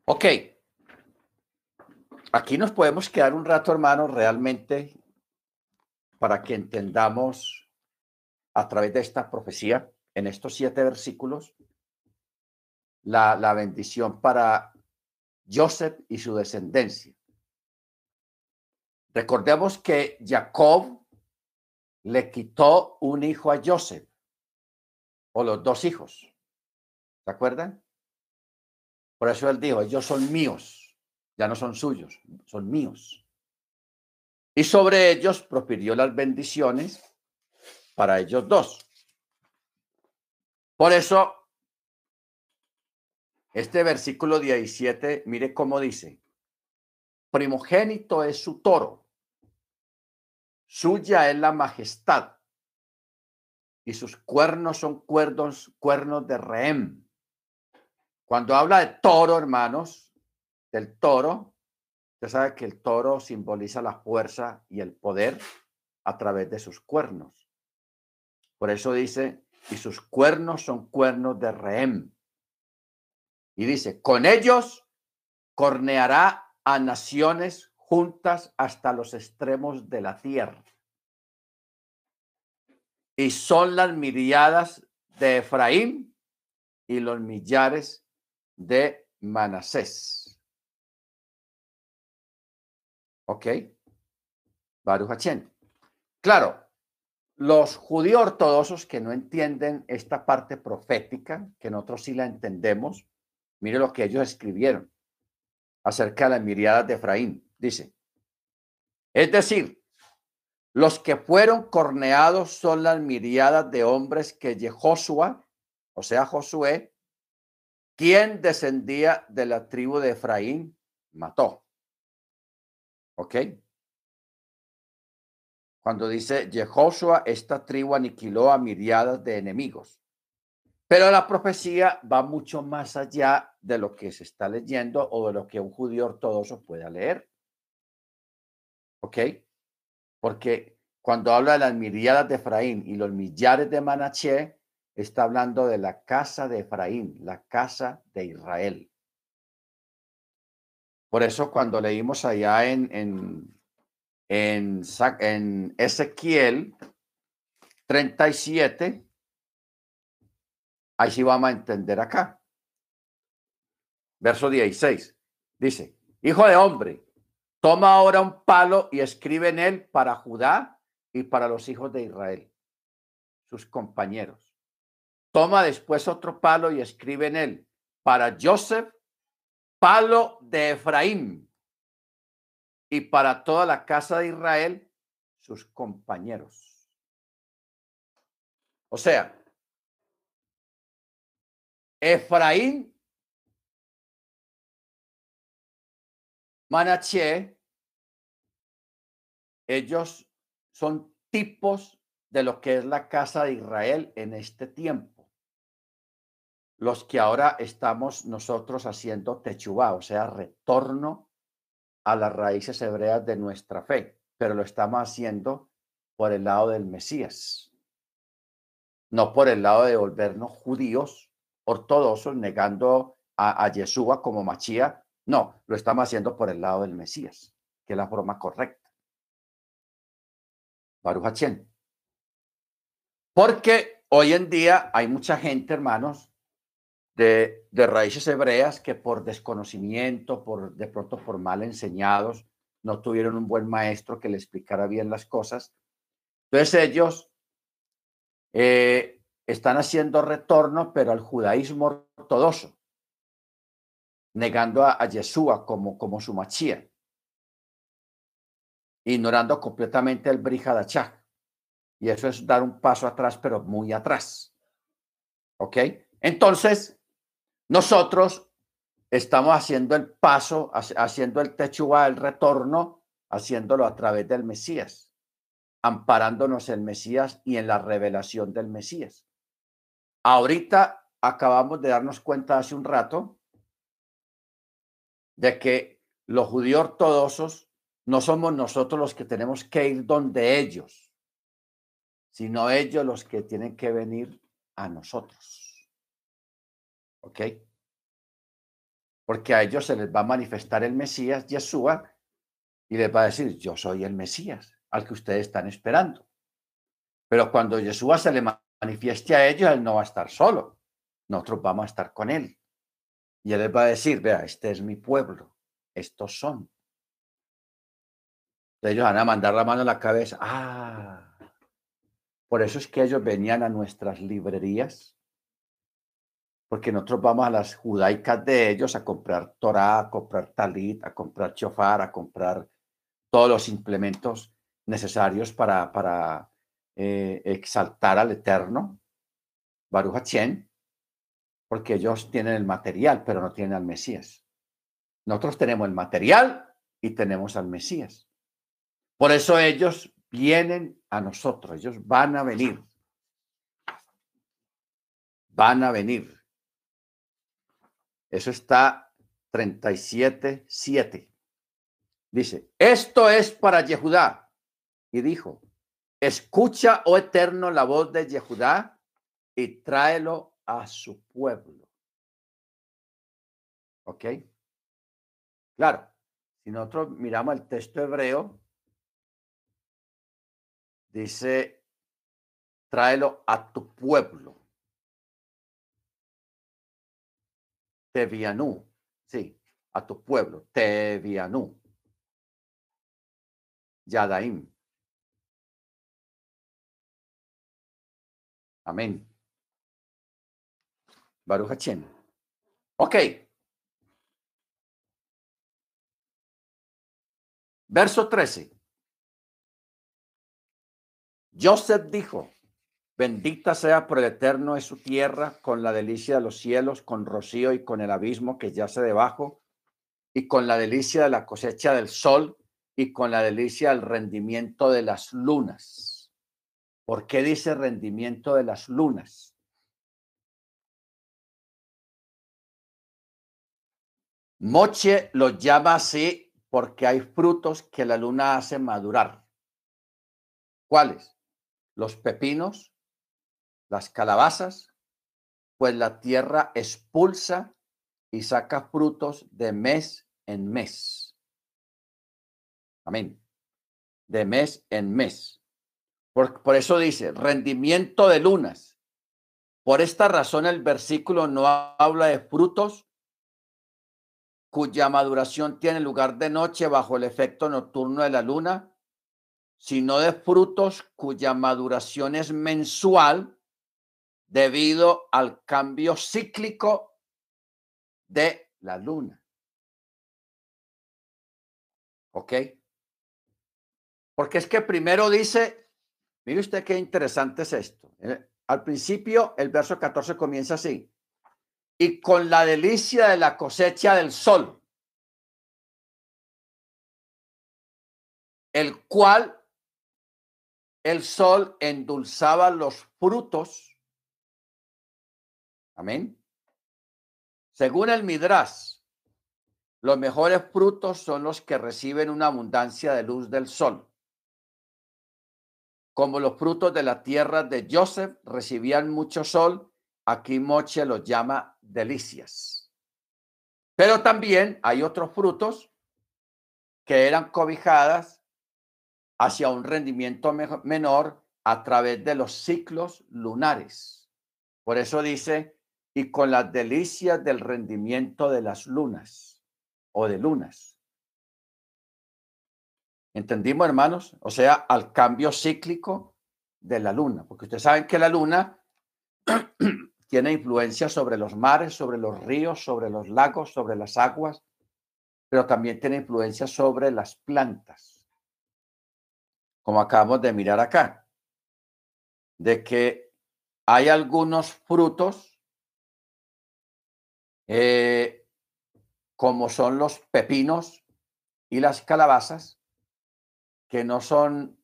Ok. Aquí nos podemos quedar un rato, hermanos, realmente para que entendamos a través de esta profecía, en estos siete versículos, la, la bendición para Joseph y su descendencia. Recordemos que Jacob le quitó un hijo a Joseph, o los dos hijos. ¿Se acuerdan? Por eso él dijo, ellos son míos, ya no son suyos, son míos. Y sobre ellos profirió las bendiciones para ellos dos. Por eso, este versículo 17, mire cómo dice, primogénito es su toro, suya es la majestad, y sus cuernos son cuernos, cuernos de rehem cuando habla de toro, hermanos, del toro, usted sabe que el toro simboliza la fuerza y el poder a través de sus cuernos. Por eso dice, y sus cuernos son cuernos de rehem. Y dice, con ellos corneará a naciones juntas hasta los extremos de la tierra. Y son las miriadas de Efraín y los millares de Manasés. ¿Ok? Baruch Claro, los judíos ortodoxos que no entienden esta parte profética, que nosotros sí la entendemos, mire lo que ellos escribieron acerca de las miriadas de Efraín. Dice, es decir, los que fueron corneados son las miriadas de hombres que Jehoshua, o sea, Josué, ¿Quién descendía de la tribu de Efraín? Mató. ¿Ok? Cuando dice Jehoshua, esta tribu aniquiló a miriadas de enemigos. Pero la profecía va mucho más allá de lo que se está leyendo o de lo que un judío ortodoxo pueda leer. ¿Ok? Porque cuando habla de las miriadas de Efraín y los millares de Manaché, está hablando de la casa de Efraín, la casa de Israel. Por eso cuando leímos allá en, en, en, en Ezequiel 37, ahí sí vamos a entender acá. Verso 16. Dice, hijo de hombre, toma ahora un palo y escribe en él para Judá y para los hijos de Israel, sus compañeros Toma después otro palo y escribe en él, para Joseph, palo de Efraín, y para toda la casa de Israel, sus compañeros. O sea, Efraín, Manaché, ellos son tipos de lo que es la casa de Israel en este tiempo los que ahora estamos nosotros haciendo techubá, o sea, retorno a las raíces hebreas de nuestra fe, pero lo estamos haciendo por el lado del Mesías, no por el lado de volvernos judíos ortodoxos, negando a, a Yeshua como Machía, no, lo estamos haciendo por el lado del Mesías, que es la forma correcta. Baruch Porque hoy en día hay mucha gente, hermanos, de, raíces hebreas que por desconocimiento, por de pronto por mal enseñados, no tuvieron un buen maestro que le explicara bien las cosas. Entonces ellos eh, están haciendo retorno, pero al judaísmo ortodoxo, negando a, a Yeshua como, como su machía, ignorando completamente el Brihadachak. Y eso es dar un paso atrás, pero muy atrás. ¿Ok? Entonces, nosotros estamos haciendo el paso, haciendo el techua, el retorno, haciéndolo a través del Mesías, amparándonos en el Mesías y en la revelación del Mesías. Ahorita acabamos de darnos cuenta hace un rato de que los judíos ortodoxos no somos nosotros los que tenemos que ir donde ellos, sino ellos los que tienen que venir a nosotros. ¿Ok? Porque a ellos se les va a manifestar el Mesías, Yeshua, y les va a decir, yo soy el Mesías, al que ustedes están esperando. Pero cuando Yeshua se le manifieste a ellos, él no va a estar solo. Nosotros vamos a estar con él. Y él les va a decir, vea, este es mi pueblo, estos son. Ellos van a mandar la mano a la cabeza. Ah, por eso es que ellos venían a nuestras librerías porque nosotros vamos a las judaicas de ellos a comprar Torah, a comprar talit, a comprar chofar, a comprar todos los implementos necesarios para, eh, exaltar al Eterno, Baruch Hachén, porque ellos tienen el material, pero no tienen al Mesías. Nosotros tenemos el material y tenemos al Mesías. Por eso ellos vienen a nosotros, ellos van a venir. Van a venir. Eso está 37, 7. Dice, esto es para Yehudá. Y dijo, escucha, oh eterno, la voz de Yehudá y tráelo a su pueblo. ¿Ok? Claro, si nosotros miramos el texto hebreo, dice, tráelo a tu pueblo. Tevianú, sí, a tu pueblo, Tevianú. Yadaim. Amén. Baruch Hachem. Ok. Verso 13. Joseph dijo, Bendita sea por el eterno es su tierra, con la delicia de los cielos, con rocío y con el abismo que yace debajo, y con la delicia de la cosecha del sol y con la delicia del rendimiento de las lunas. ¿Por qué dice rendimiento de las lunas? Moche lo llama así porque hay frutos que la luna hace madurar. ¿Cuáles? Los pepinos, las calabazas, pues la tierra expulsa y saca frutos de mes en mes. Amén. De mes en mes. Por, por, eso dice, rendimiento de lunas. Por esta razón el versículo no habla de frutos cuya maduración tiene lugar de noche bajo el efecto nocturno de la luna, sino de frutos cuya maduración es mensual debido al cambio cíclico de la luna. ¿Ok? Porque es que primero dice, mire usted qué interesante es esto. Eh, al principio, el verso 14 comienza así. Y con la delicia de la cosecha del sol, el cual el sol endulzaba los frutos Amén. Según el Midrash, los mejores frutos son los que reciben una abundancia de luz del sol. Como los frutos de la tierra de Joseph recibían mucho sol, aquí Moche los llama delicias. Pero también hay otros frutos que eran cobijadas hacia un rendimiento menor a través de los ciclos lunares. Por eso dice, y con las delicias del rendimiento de las lunas o de lunas. ¿Entendimos, hermanos? O sea, al cambio cíclico de la luna, porque ustedes saben que la luna tiene influencia sobre los mares, sobre los ríos, sobre los lagos, sobre las aguas, pero también tiene influencia sobre las plantas, como acabamos de mirar acá, de que hay algunos frutos, eh, como son los pepinos y las calabazas, que no son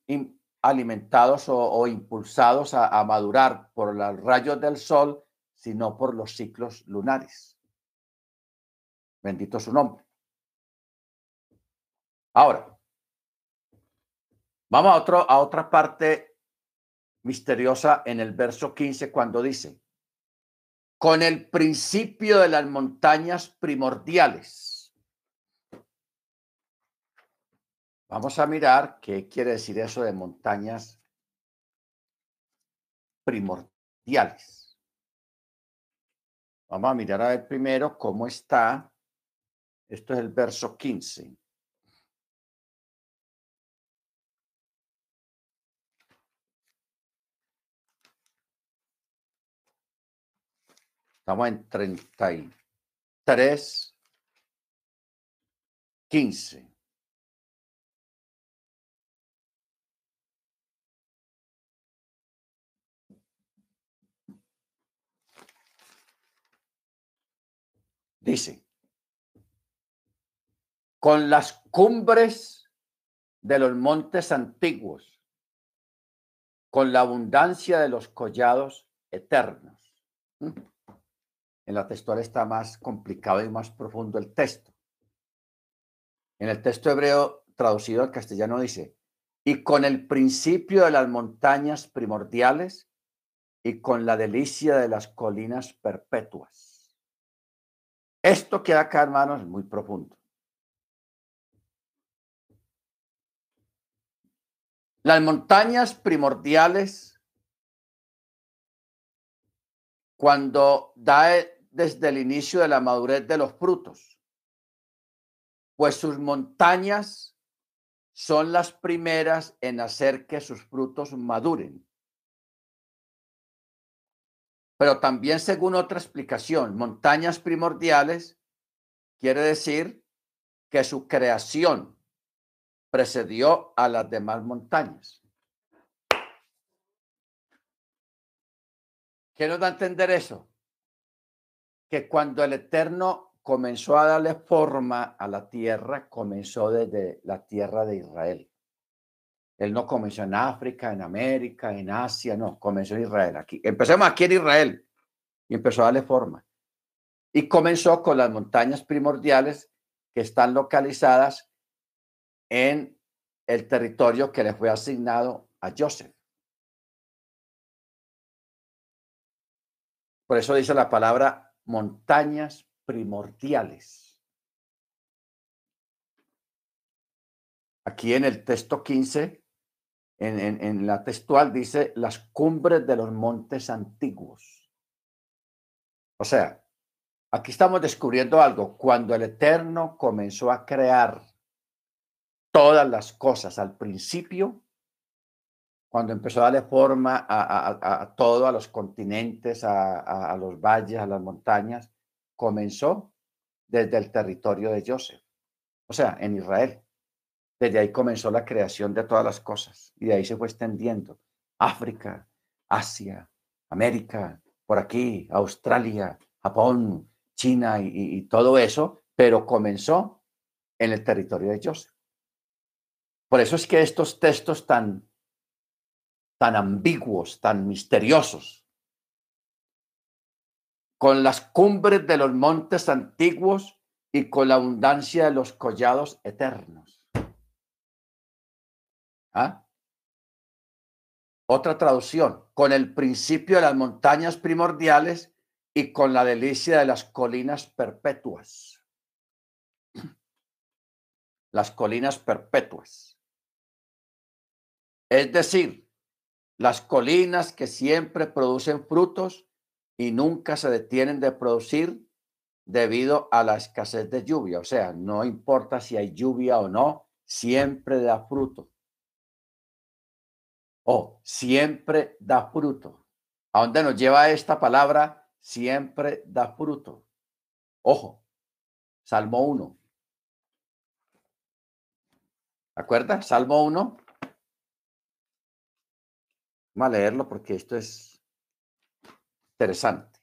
alimentados o, impulsados a, madurar por los rayos del sol, sino por los ciclos lunares. Bendito su nombre. Ahora, vamos a, otro, a otra parte misteriosa en el verso 15 cuando dice, con el principio de las montañas primordiales. Vamos a mirar qué quiere decir eso de montañas primordiales. Vamos a mirar a ver primero cómo está. Esto es el verso 15. Estamos en 33, 15. Dice, con las cumbres de los montes antiguos, con la abundancia de los collados eternos. En la textual está más complicado y más profundo el texto. En el texto hebreo traducido al castellano dice, y con el principio de las montañas primordiales y con la delicia de las colinas perpetuas. Esto queda acá, hermanos, muy profundo. Las montañas primordiales, cuando da desde el inicio de la madurez de los frutos, pues sus montañas son las primeras en hacer que sus frutos maduren. Pero también según otra explicación, montañas primordiales quiere decir que su creación precedió a las demás montañas. ¿Qué da entender eso? Que cuando el Eterno comenzó a darle forma a la tierra, comenzó desde la tierra de Israel. Él no comenzó en África, en América, en Asia, no, comenzó en Israel. Aquí. Empecemos aquí en Israel y empezó a darle forma. Y comenzó con las montañas primordiales que están localizadas en el territorio que le fue asignado a Joseph. Por eso dice la palabra montañas primordiales. Aquí en el texto 15, en, en, la textual dice las cumbres de los montes antiguos. O sea, aquí estamos descubriendo algo. Cuando el Eterno comenzó a crear todas las cosas al principio, cuando empezó a darle forma a, todo, a los continentes, a, los valles, a las montañas, comenzó desde el territorio de Joseph, o sea, en Israel. Desde ahí comenzó la creación de todas las cosas y de ahí se fue extendiendo. África, Asia, América, por aquí, Australia, Japón, China y, y todo eso, pero comenzó en el territorio de Joseph. Por eso es que estos textos tan tan ambiguos, tan misteriosos. con las cumbres de los montes antiguos y con la abundancia de los collados eternos. ¿Ah? Otra traducción, con el principio de las montañas primordiales y con la delicia de las colinas perpetuas. Las colinas perpetuas. Es decir, las colinas que siempre producen frutos y nunca se detienen de producir debido a la escasez de lluvia. O sea, no importa si hay lluvia o no, siempre da fruto. O siempre da fruto. ¿A dónde nos lleva esta palabra? Siempre da fruto. Ojo, Salmo 1. ¿De acuerdo? Salmo 1. A leerlo porque esto es interesante.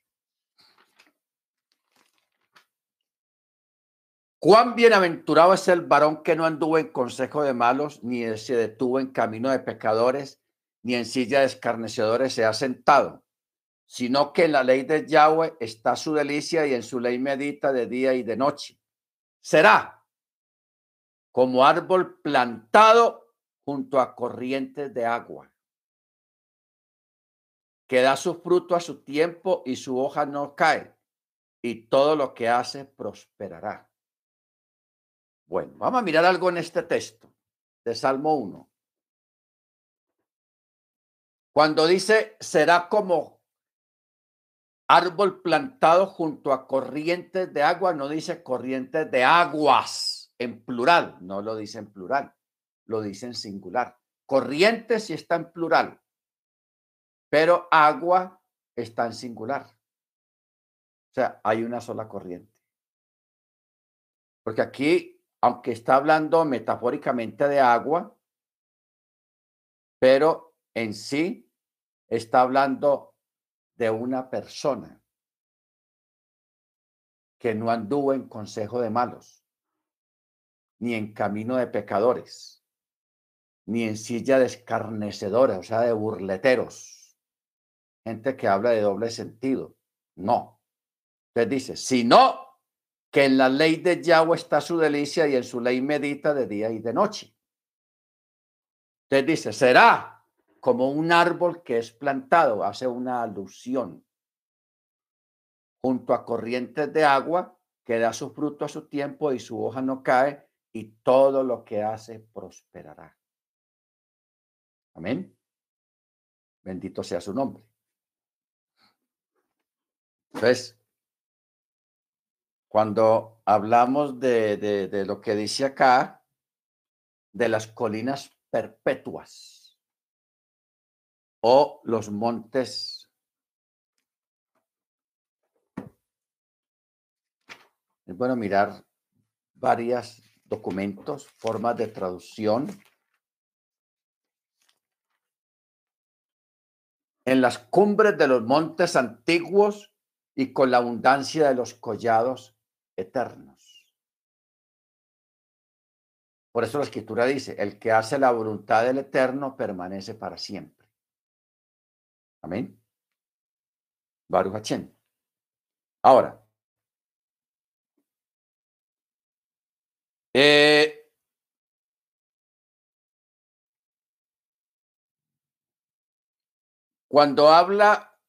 Cuán bienaventurado es el varón que no anduvo en consejo de malos, ni se detuvo en camino de pecadores, ni en silla de escarnecedores se ha sentado, sino que en la ley de Yahweh está su delicia y en su ley medita de día y de noche. Será como árbol plantado junto a corrientes de agua, que da su fruto a su tiempo y su hoja no cae, y todo lo que hace prosperará. Bueno, vamos a mirar algo en este texto de Salmo 1. Cuando dice, será como árbol plantado junto a corrientes de agua, no dice corrientes de aguas en plural, no lo dice en plural, lo dice en singular. Corriente sí está en plural, pero agua está en singular. O sea, hay una sola corriente. Porque aquí, aunque está hablando metafóricamente de agua, pero en sí está hablando de una persona que no anduvo en consejo de malos ni en camino de pecadores, ni en silla de escarnecedores, o sea, de burleteros, gente que habla de doble sentido. No. Entonces dice, sino que en la ley de Yahweh está su delicia y en su ley medita de día y de noche. Entonces dice, será como un árbol que es plantado, hace una alusión junto a corrientes de agua que da su fruto a su tiempo y su hoja no cae y todo lo que hace prosperará. Amén. Bendito sea su nombre. Entonces, cuando hablamos de, de, lo que dice acá, de las colinas perpetuas o los montes es bueno mirar varias documentos, formas de traducción. En las cumbres de los montes antiguos y con la abundancia de los collados eternos. Por eso la escritura dice, el que hace la voluntad del eterno permanece para siempre. Amén. Baruch Ahora, Eh, cuando habla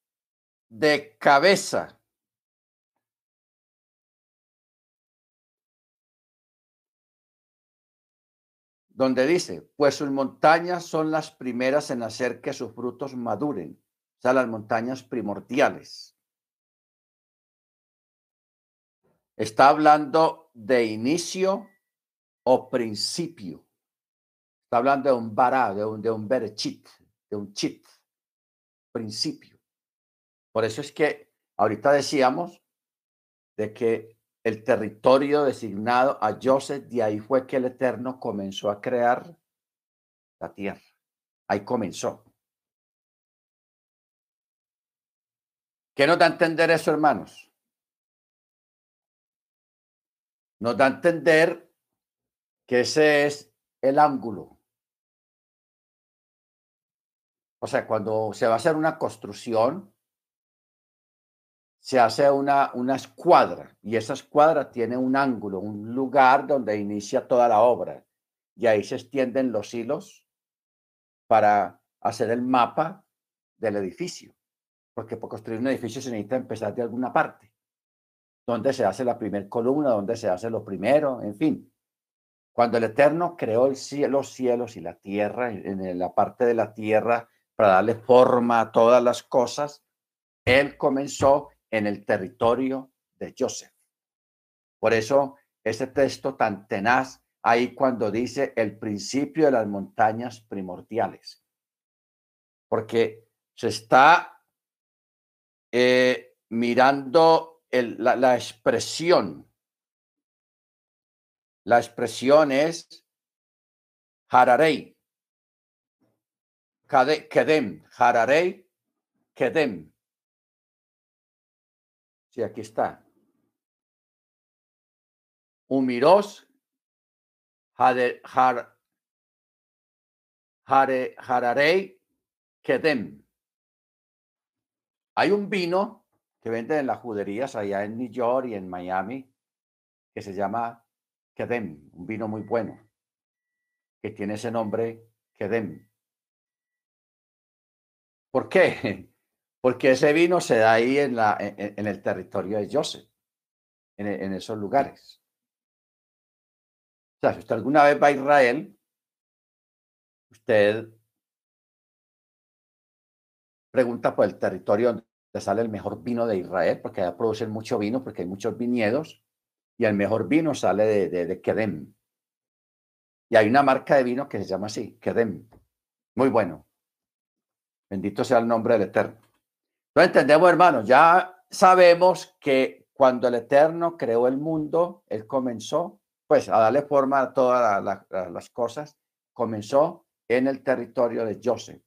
de cabeza, donde dice, pues sus montañas son las primeras en hacer que sus frutos maduren, o sea, las montañas primordiales. Está hablando de inicio o principio. Está hablando de un bará, de un, de un berechit, de un chit, principio. Por eso es que ahorita decíamos de que el territorio designado a Joseph, de ahí fue que el Eterno comenzó a crear la tierra. Ahí comenzó. ¿Qué nos da a entender eso, hermanos? Nos da a entender que ese es el ángulo. O sea, cuando se va a hacer una construcción, se hace una, una escuadra y esa escuadra tiene un ángulo, un lugar donde inicia toda la obra y ahí se extienden los hilos para hacer el mapa del edificio, porque por construir un edificio se necesita empezar de alguna parte, donde se hace la primera columna, donde se hace lo primero, en fin. Cuando el Eterno creó los cielos y la tierra, en la parte de la tierra, para darle forma a todas las cosas, Él comenzó en el territorio de Joseph. Por eso ese texto tan tenaz ahí cuando dice el principio de las montañas primordiales, porque se está eh, mirando la, la, expresión. La expresión es Hararei, Kedem, Hararei, Kedem. Sí, aquí está. Umiros, Hararei, Kedem. Hay un vino que venden en las juderías allá en New York y en Miami que se llama Kedem, un vino muy bueno, que tiene ese nombre Kedem. ¿Por qué? Porque ese vino se da ahí en, el territorio de Joseph, en, en, esos lugares. O sea, si usted alguna vez va a Israel, usted pregunta por el territorio donde sale el mejor vino de Israel, porque allá producen mucho vino, porque hay muchos viñedos, y el mejor vino sale de, de, de Kedem. Y hay una marca de vino que se llama así, Kedem. Muy bueno. Bendito sea el nombre del Eterno. No entendemos, hermanos, ya sabemos que cuando el Eterno creó el mundo, Él comenzó, pues, a darle forma a todas las cosas, comenzó en el territorio de Joseph.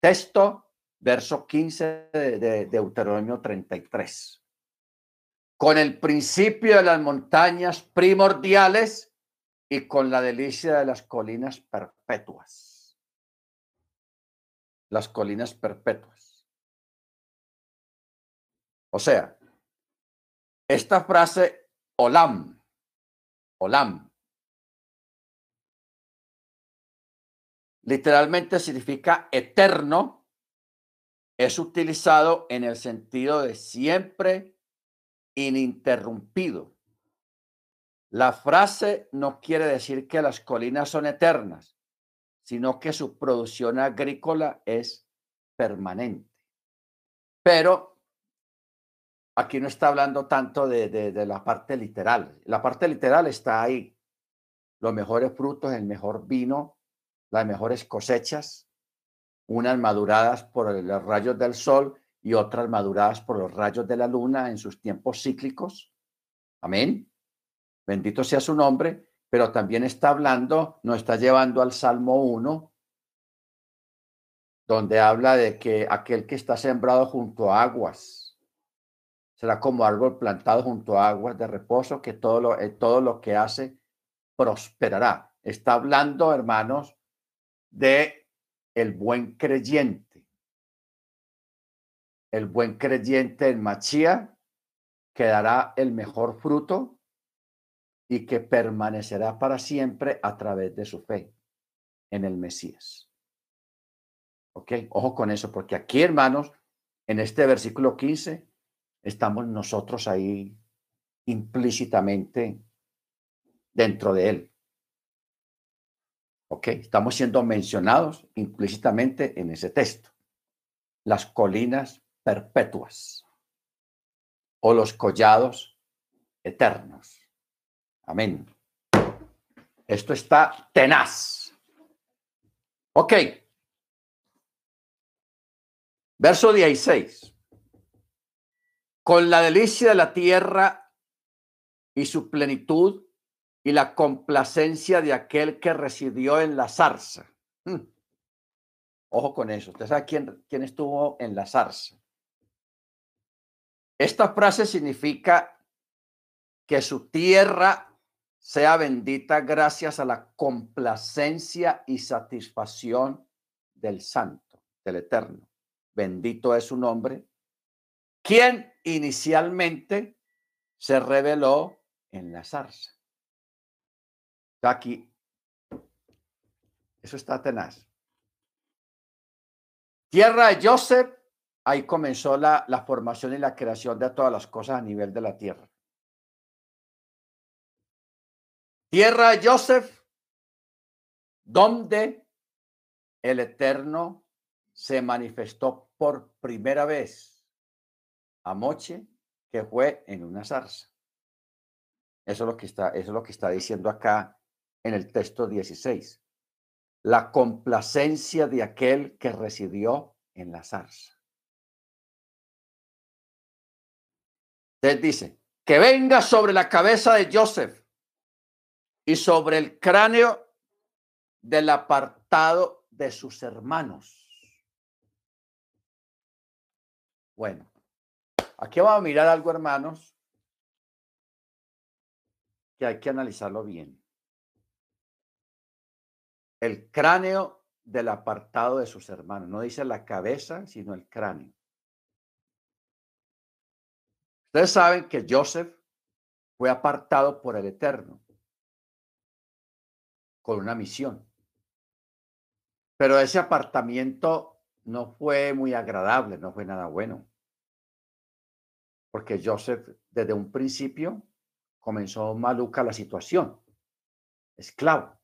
Texto, verso 15 de, Deuteronomio 33. Con el principio de las montañas primordiales y con la delicia de las colinas perpetuas. Las colinas perpetuas. O sea, esta frase olam, olam, literalmente significa eterno, es utilizado en el sentido de siempre ininterrumpido. La frase no quiere decir que las colinas son eternas, sino que su producción agrícola es permanente. Pero aquí no está hablando tanto de, la parte literal. La parte literal está ahí. Los mejores frutos, el mejor vino, las mejores cosechas, unas maduradas por los rayos del sol y otras maduradas por los rayos de la luna en sus tiempos cíclicos. Amén. Bendito sea su nombre, pero también está hablando, nos está llevando al Salmo 1, donde habla de que aquel que está sembrado junto a aguas, será como árbol plantado junto a aguas de reposo, que todo lo, eh, todo lo que hace prosperará. Está hablando, hermanos, de el buen creyente. El buen creyente en Machía que dará el mejor fruto y que permanecerá para siempre a través de su fe en el Mesías. ¿Ok? Ojo con eso, porque aquí, hermanos, en este versículo 15, estamos nosotros ahí implícitamente dentro de él. ¿Ok? Estamos siendo mencionados implícitamente en ese texto. Las colinas perpetuas o los collados eternos. Amén. Esto está tenaz. Ok. Verso 16 con la delicia de la tierra y su plenitud y la complacencia de aquel que residió en la zarza. Hmm. Ojo con eso. Usted sabe quién, quién estuvo en la zarza. Esta frase significa que su tierra sea bendita gracias a la complacencia y satisfacción del Santo, del Eterno. Bendito es su nombre quien inicialmente se reveló en la zarza. Aquí, eso está tenaz. Tierra de Joseph, ahí comenzó la, la formación y la creación de todas las cosas a nivel de la tierra. Tierra de Joseph, donde el Eterno se manifestó por primera vez a Moche, que fue en una zarza. Eso es lo que está, eso es lo que está diciendo acá en el texto 16. La complacencia de aquel que residió en la zarza. Entonces dice, que venga sobre la cabeza de Joseph y sobre el cráneo del apartado de sus hermanos. Bueno, aquí vamos a mirar algo, hermanos, que hay que analizarlo bien. El cráneo del apartado de sus hermanos. No dice la cabeza, sino el cráneo. Ustedes saben que Joseph fue apartado por el Eterno con una misión. Pero ese apartamiento no fue muy agradable, no fue nada bueno. Porque Joseph desde un principio comenzó maluca la situación. Esclavo.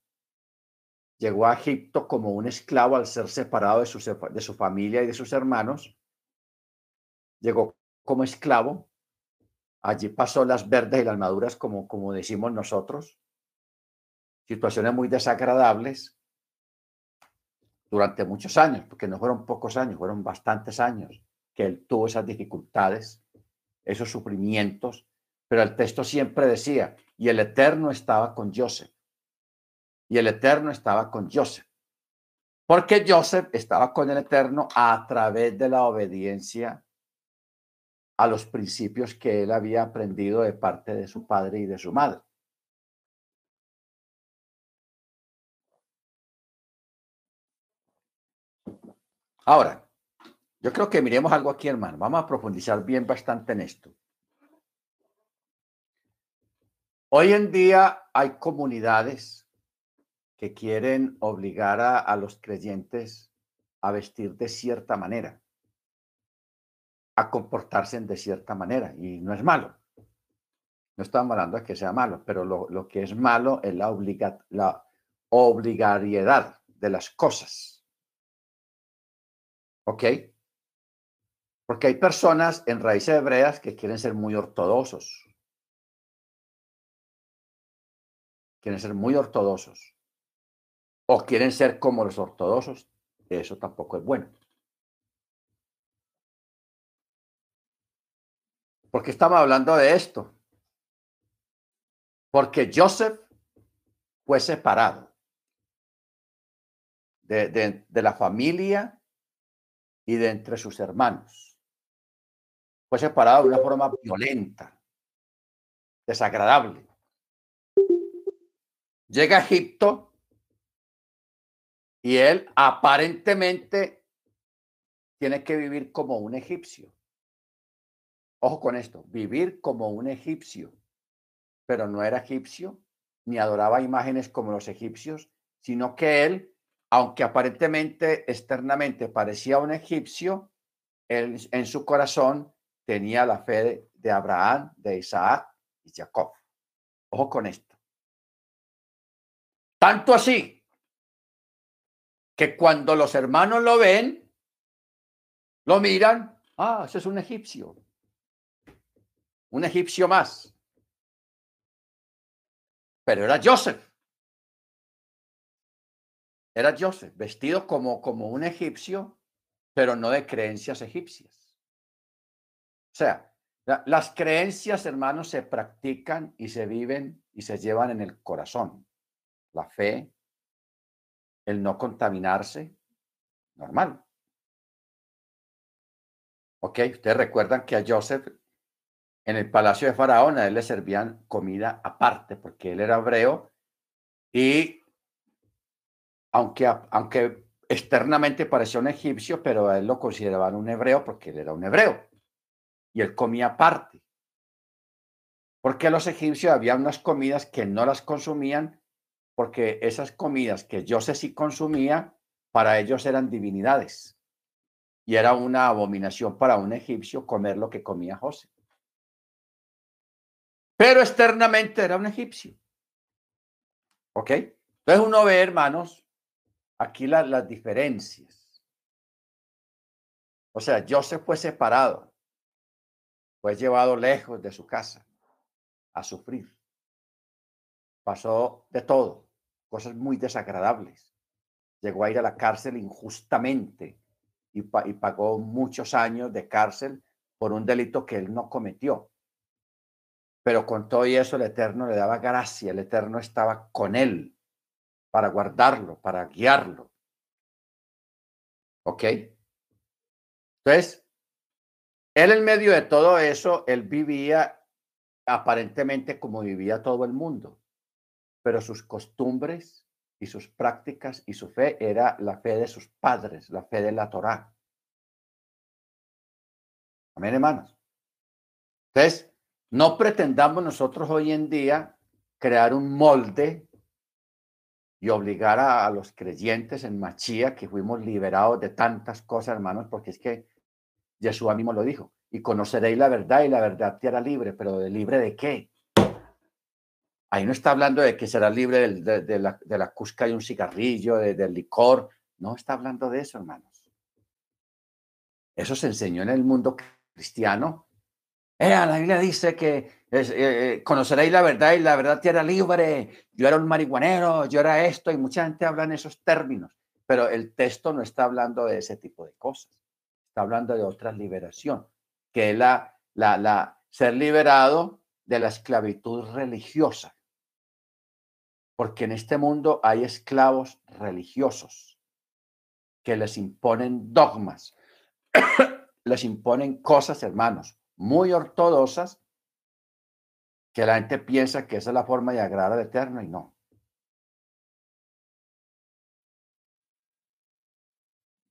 Llegó a Egipto como un esclavo al ser separado de su, de su familia y de sus hermanos. Llegó como esclavo. Allí pasó las verdes y las maduras, como, como decimos nosotros situaciones muy desagradables durante muchos años, porque no fueron pocos años, fueron bastantes años que él tuvo esas dificultades, esos sufrimientos, pero el texto siempre decía, y el Eterno estaba con Joseph, y el Eterno estaba con Joseph, porque Joseph estaba con el Eterno a través de la obediencia a los principios que él había aprendido de parte de su padre y de su madre. Ahora, yo creo que miremos algo aquí, hermano. Vamos a profundizar bien bastante en esto. Hoy en día hay comunidades que quieren obligar a, los creyentes a vestir de cierta manera, a comportarse de cierta manera, y no es malo. No estamos hablando de que sea malo, pero lo, que es malo es la, la obligariedad de las cosas. ¿Ok? Porque hay personas en raíces hebreas que quieren ser muy ortodoxos. Quieren ser muy ortodoxos. O quieren ser como los ortodoxos. Eso tampoco es bueno. ¿Por qué estamos hablando de esto? Porque Joseph fue separado de, de la familia y de entre sus hermanos. Fue separado de una forma violenta, desagradable. Llega a Egipto y él aparentemente tiene que vivir como un egipcio. Ojo con esto, vivir como un egipcio, pero no era egipcio, ni adoraba imágenes como los egipcios, sino que él aunque aparentemente externamente parecía un egipcio, en su corazón tenía la fe de, Abraham, de Isaac y Jacob. Ojo con esto. Tanto así que cuando los hermanos lo ven, lo miran, ah, ese es un egipcio. Un egipcio más. Pero era Joseph. Era Joseph, vestido como, como un egipcio, pero no de creencias egipcias. O sea, las creencias, hermanos, se practican y se viven y se llevan en el corazón. La fe, el no contaminarse, normal. Ok, ustedes recuerdan que a Joseph en el palacio de Faraón a él le servían comida aparte porque él era hebreo y aunque, aunque externamente parecía un egipcio, pero a él lo consideraban un hebreo porque él era un hebreo. Y él comía aparte. Porque los egipcios había unas comidas que no las consumían, porque esas comidas que José sí consumía, para ellos eran divinidades. Y era una abominación para un egipcio comer lo que comía José. Pero externamente era un egipcio. ¿Ok? Entonces uno ve, hermanos, aquí las diferencias. O sea, José fue separado, fue llevado lejos de su casa a sufrir. Pasó de todo, cosas muy desagradables. Llegó a ir a la cárcel injustamente y, pagó muchos años de cárcel por un delito que él no cometió. Pero con todo y eso el Eterno le daba gracia, el Eterno estaba con él para guardarlo, para guiarlo. ¿Ok? Entonces, él en medio de todo eso, él vivía aparentemente como vivía todo el mundo, pero sus costumbres y sus prácticas y su fe era la fe de sus padres, la fe de la Torá. Amén, hermanos. Entonces, no pretendamos nosotros hoy en día crear un molde y obligar a, los creyentes en Machía, que fuimos liberados de tantas cosas, hermanos, porque es que Jesús mismo lo dijo, y conoceréis la verdad y la verdad te hará libre, pero ¿de libre de qué? Ahí no está hablando de que será libre de, la, de, la, cusca y un cigarrillo, del licor, no está hablando de eso, hermanos. Eso se enseñó en el mundo cristiano. Eh, la Biblia dice que eh, eh, conoceréis la verdad y la verdad te hará libre. Yo era un marihuanero, yo era esto, y mucha gente habla en esos términos, pero el texto no está hablando de ese tipo de cosas. Está hablando de otra liberación, que es la, la, la ser liberado de la esclavitud religiosa. Porque en este mundo hay esclavos religiosos que les imponen dogmas, les imponen cosas, hermanos, muy ortodoxas que la gente piensa que esa es la forma de agradar al Eterno y no.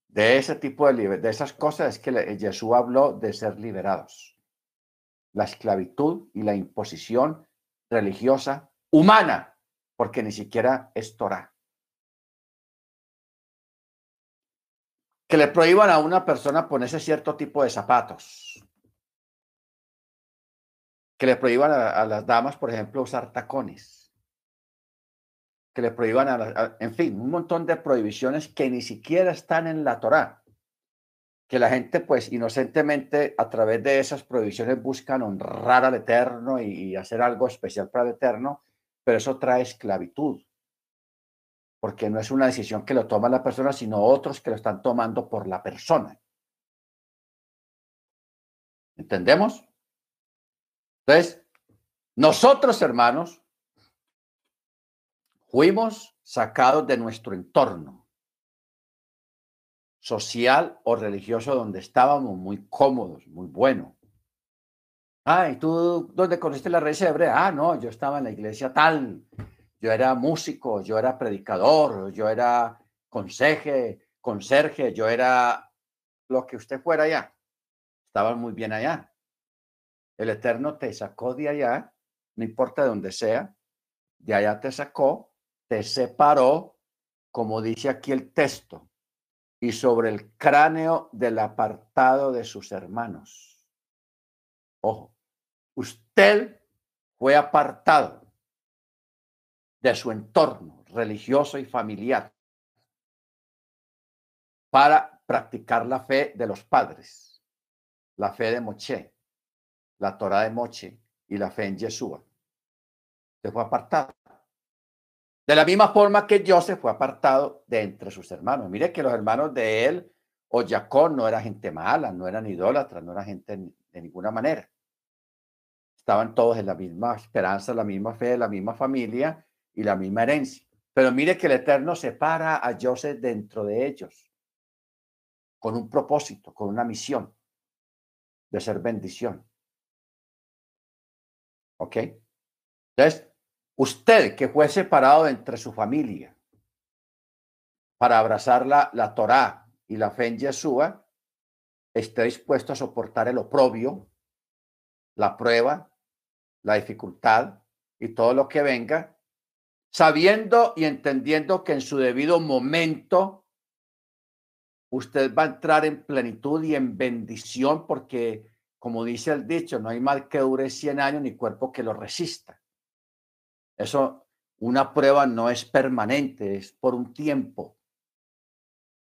De ese tipo de, de esas cosas es que Jesús habló de ser liberados. La esclavitud y la imposición religiosa humana, porque ni siquiera es Torah. Que le prohíban a una persona ponerse cierto tipo de zapatos que le prohíban a, las damas, por ejemplo, usar tacones, que le prohíban en fin, un montón de prohibiciones que ni siquiera están en la Torá, que la gente pues inocentemente a través de esas prohibiciones buscan honrar al Eterno y, y hacer algo especial para el Eterno, pero eso trae esclavitud, porque no es una decisión que lo toma la persona, sino otros que lo están tomando por la persona. ¿Entendemos? Entonces, nosotros, hermanos, fuimos sacados de nuestro entorno social o religioso donde estábamos muy cómodos, muy bueno. Ay, ¿tú dónde conociste la raíz hebrea? Ah, no, yo estaba en la iglesia tal. Yo era músico, yo era predicador, yo era conseje, conserje, yo era lo que usted fuera allá. Estaba muy bien allá. El Eterno te sacó de allá, no importa de dónde sea, de allá te sacó, te separó, como dice aquí el texto, y sobre el cráneo del apartado de sus hermanos. Ojo, usted fue apartado de su entorno religioso y familiar para practicar la fe de los padres, la fe de Moche, la Torah de Moche y la fe en Yeshua. Se fue apartado. De la misma forma que Joseph fue apartado de entre sus hermanos. Mire que los hermanos de él o Jacob no era gente mala, no eran idólatras, no era gente de ninguna manera. Estaban todos en la misma esperanza, la misma fe, la misma familia y la misma herencia. Pero mire que el Eterno separa a Joseph dentro de ellos, con un propósito, con una misión de ser bendición. ¿Ok? Entonces, usted que fue separado entre su familia para abrazar la, la Torá y la fe en Yeshua, esté dispuesto a soportar el oprobio, la prueba, la dificultad y todo lo que venga, sabiendo y entendiendo que en su debido momento usted va a entrar en plenitud y en bendición porque, como dice el dicho, no hay mal que dure 100 años ni cuerpo que lo resista. Eso, una prueba no es permanente, es por un tiempo.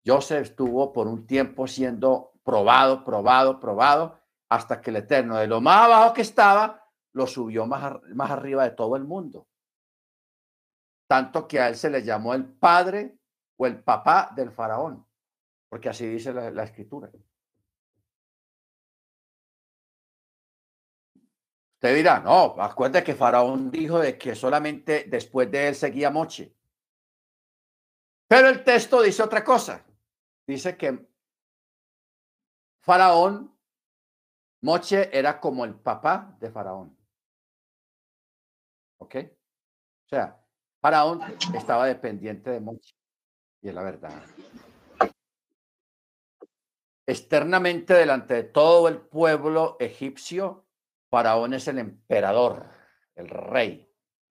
Joseph estuvo por un tiempo siendo probado, probado, probado, hasta que el Eterno, de lo más abajo que estaba, lo subió más, más arriba de todo el mundo. Tanto que a él se le llamó el padre o el papá del faraón porque así dice la, escritura. Usted dirá, no, acuérdate que Faraón dijo de que solamente después de él seguía Moche. Pero el texto dice otra cosa. Dice que Faraón, Moche era como el papá de Faraón. ¿Ok? O sea, Faraón estaba dependiente de Moche. Y es la verdad. Externamente, delante de todo el pueblo egipcio, Faraón es el emperador, el rey,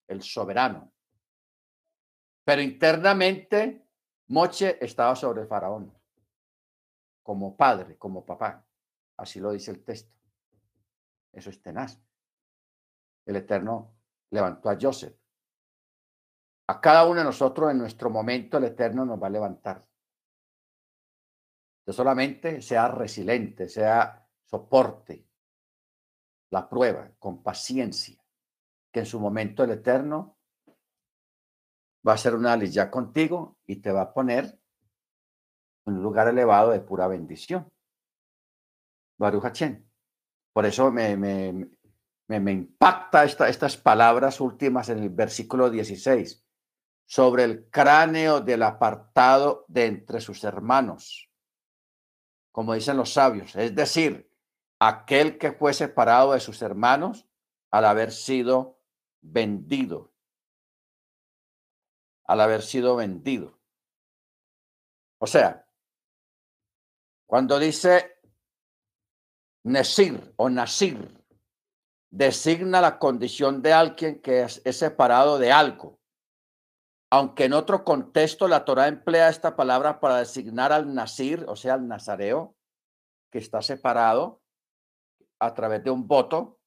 el soberano. Pero internamente, Moche estaba sobre Faraón, como padre, como papá. Así lo dice el texto. Eso es tenaz. El Eterno levantó a Joseph. A cada uno de nosotros en nuestro momento el Eterno nos va a levantar solamente sea resiliente, sea soporte la prueba con paciencia, que en su momento el Eterno va a ser una ya contigo y te va a poner en un lugar elevado de pura bendición. Baruch Por eso me, me, me, impacta esta, estas palabras últimas en el versículo 16 sobre el cráneo del apartado de entre sus hermanos. Como dicen los sabios, es decir, aquel que fue separado de sus hermanos al haber sido vendido, al haber sido vendido. O sea, cuando dice Nesir o Nasir, designa la condición de alguien que es, separado de algo aunque en otro contexto la Torah emplea esta palabra para designar al Nasir, o sea, al Nazareo, que está separado a través de un voto,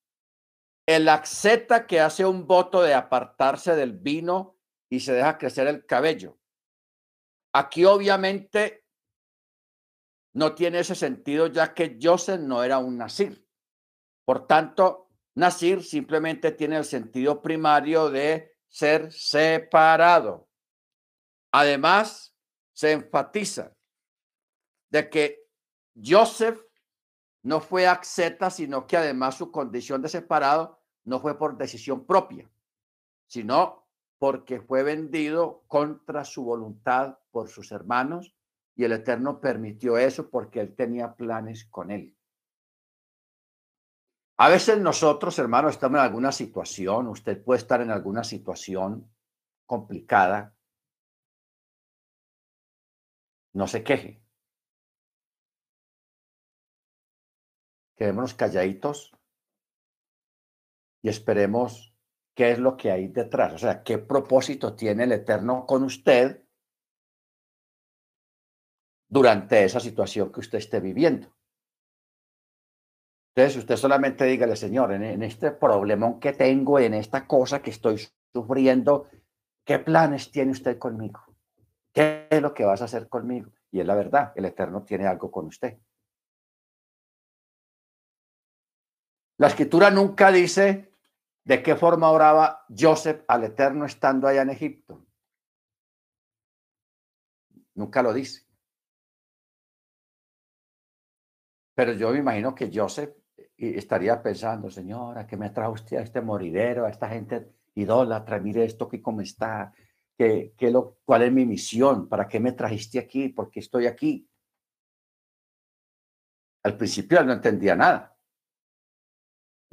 el acceta que hace un voto de apartarse del vino y se deja crecer el cabello. Aquí obviamente no tiene ese sentido ya que Joseph no era un Nasir. Por tanto, Nasir simplemente tiene el sentido primario de ser separado. Además, se enfatiza de que Joseph no fue acceta, sino que además su condición de separado no fue por decisión propia, sino porque fue vendido contra su voluntad por sus hermanos y el Eterno permitió eso porque él tenía planes con él. A veces nosotros, hermanos, estamos en alguna situación, usted puede estar en alguna situación complicada. No se queje. Quedémonos calladitos y esperemos qué es lo que hay detrás, o sea, qué propósito tiene el Eterno con usted durante esa situación que usted esté viviendo. Entonces, usted solamente dígale, Señor, en, este problemón que tengo, en esta cosa que estoy sufriendo, ¿qué planes tiene usted conmigo? ¿Qué es lo que vas a hacer conmigo? Y es la verdad, el Eterno tiene algo con usted. La escritura nunca dice de qué forma oraba Joseph al Eterno estando allá en Egipto. Nunca lo dice. Pero yo me imagino que Joseph y estaría pensando, señora, ¿qué me trajo usted a este moridero, a esta gente idólatra? Mire esto que cómo está, que, lo, cuál es mi misión, para qué me trajiste aquí, por qué estoy aquí. Al principio él no entendía nada.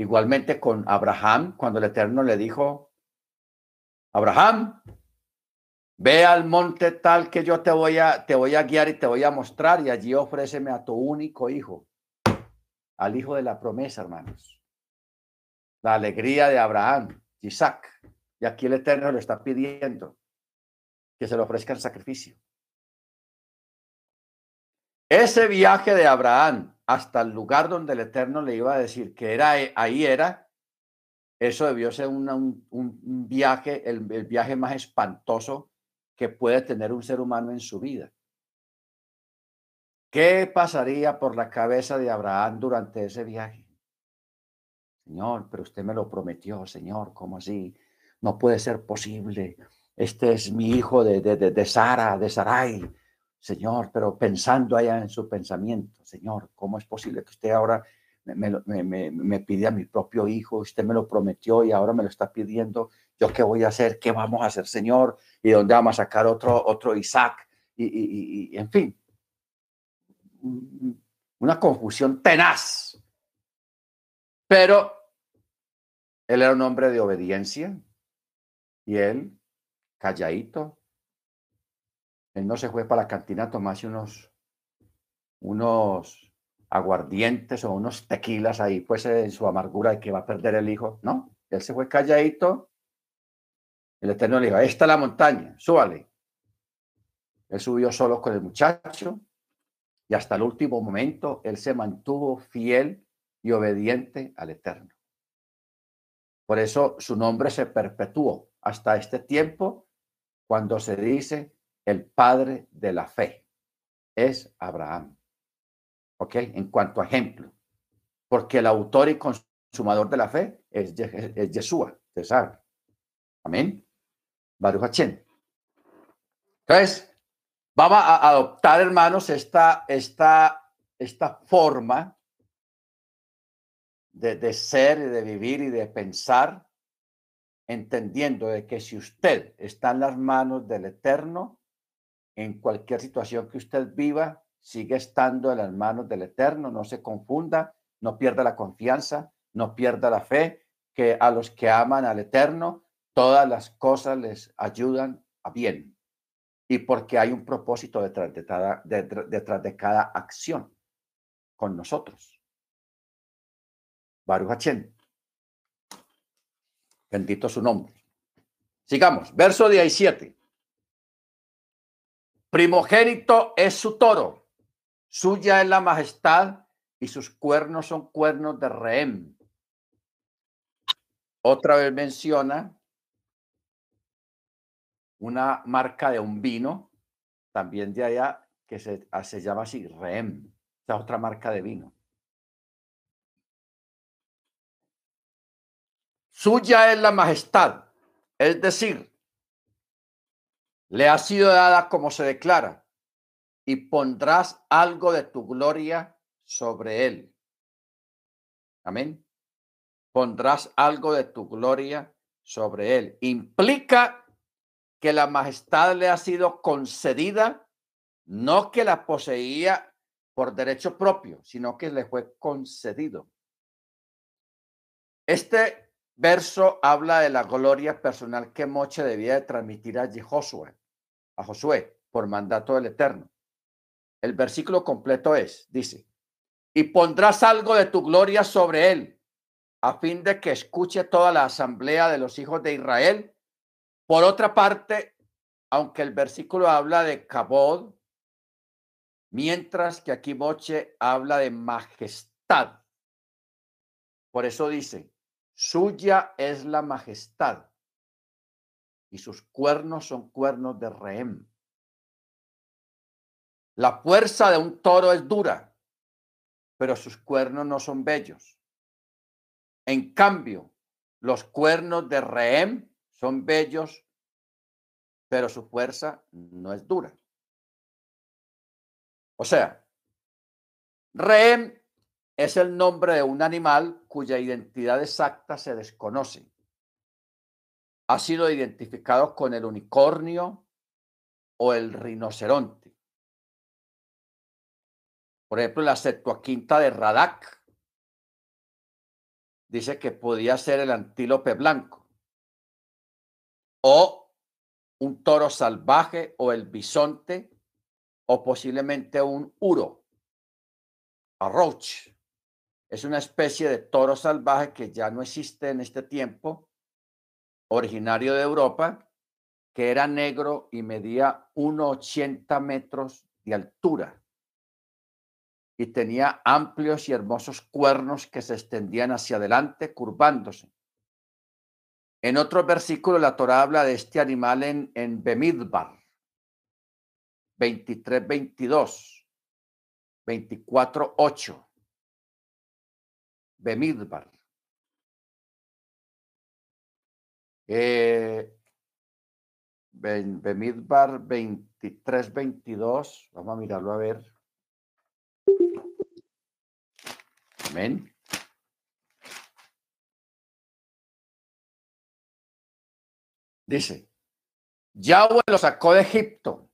Igualmente con Abraham, cuando el Eterno le dijo, Abraham, ve al monte tal que yo te voy a, te voy a guiar y te voy a mostrar y allí ofréceme a tu único hijo al hijo de la promesa, hermanos. la alegría de Abraham, Isaac. Y aquí el Eterno le está pidiendo que se le ofrezca el sacrificio. Ese viaje de Abraham hasta el lugar donde el Eterno le iba a decir que era ahí era, eso debió ser un, viaje, el viaje más espantoso que puede tener un ser humano en su vida. ¿Qué pasaría por la cabeza de Abraham durante ese viaje? Señor, pero usted me lo prometió, Señor, ¿cómo así? No puede ser posible. Este es mi hijo de, de, de, Sara, de Sarai. Señor, pero pensando allá en su pensamiento, Señor, ¿cómo es posible que usted ahora me, me, pide a mi propio hijo? Usted me lo prometió y ahora me lo está pidiendo. ¿Yo qué voy a hacer? ¿Qué vamos a hacer, Señor? ¿Y dónde vamos a sacar otro, otro Isaac? Y, y, y en fin, una confusión tenaz. Pero él era un hombre de obediencia y él, calladito, él no se fue para la cantina a tomarse unos, unos aguardientes o unos tequilas ahí, pues en su amargura de que va a perder el hijo. No, él se fue calladito. El Eterno le dijo, esta es la montaña, súbale. Él subió solo con el muchacho y hasta el último momento él se mantuvo fiel y obediente al Eterno. Por eso su nombre se perpetuó hasta este tiempo cuando se dice el padre de la fe. Es Abraham. ¿Ok? En cuanto a ejemplo. Porque el autor y consumador de la fe es, es Yeshua, se sabe. Amén. Baruch Entonces, vamos a adoptar, hermanos, esta, esta, esta forma de, ser y de vivir y de pensar, entendiendo de que si usted está en las manos del Eterno, en cualquier situación que usted viva, sigue estando en las manos del Eterno, no se confunda, no pierda la confianza, no pierda la fe, que a los que aman al Eterno, todas las cosas les ayudan a bien. Y porque hay un propósito detrás de cada, acción con nosotros. Baruch Bendito su nombre. Sigamos, verso 17. Primogénito es su toro, suya es la majestad y sus cuernos son cuernos de rehén. Otra vez menciona una marca de un vino, también de allá, que se, se llama así, rehén. Esta otra marca de vino. Suya es la majestad, es decir, le ha sido dada como se declara, y pondrás algo de tu gloria sobre él. Amén. Pondrás algo de tu gloria sobre él. Implica que la majestad le ha sido concedida, no que la poseía por derecho propio, sino que le fue concedido. Este verso habla de la gloria personal que Moche debía de transmitir a Josué, a Josué, por mandato del Eterno. El versículo completo es, dice, y pondrás algo de tu gloria sobre él, a fin de que escuche toda la asamblea de los hijos de Israel. Por otra parte, aunque el versículo habla de cabod, mientras que aquí Moche habla de majestad. Por eso dice, Suya es la majestad y sus cuernos son cuernos de rehén. La fuerza de un toro es dura, pero sus cuernos no son bellos. En cambio, los cuernos de rehén son bellos, pero su fuerza no es dura. O sea, rehén es el nombre de un animal cuya identidad exacta se desconoce. Ha sido identificado con el unicornio o el rinoceronte. Por ejemplo, la Septuaginta de Radak dice que podía ser el antílope blanco o un toro salvaje o el bisonte o posiblemente un uro, a roach es una especie de toro salvaje que ya no existe en este tiempo, originario de Europa, que era negro y medía 1,80 metros de altura y tenía amplios y hermosos cuernos que se extendían hacia adelante, curvándose. En otro versículo, la Torah habla de este animal en, en Bemidbar, 23, 22, 24, 8. Bemidbar. Eh, Bemidbar 23, 22. Vamos a mirarlo a ver. Amén. Dice, Yahweh lo sacó de Egipto.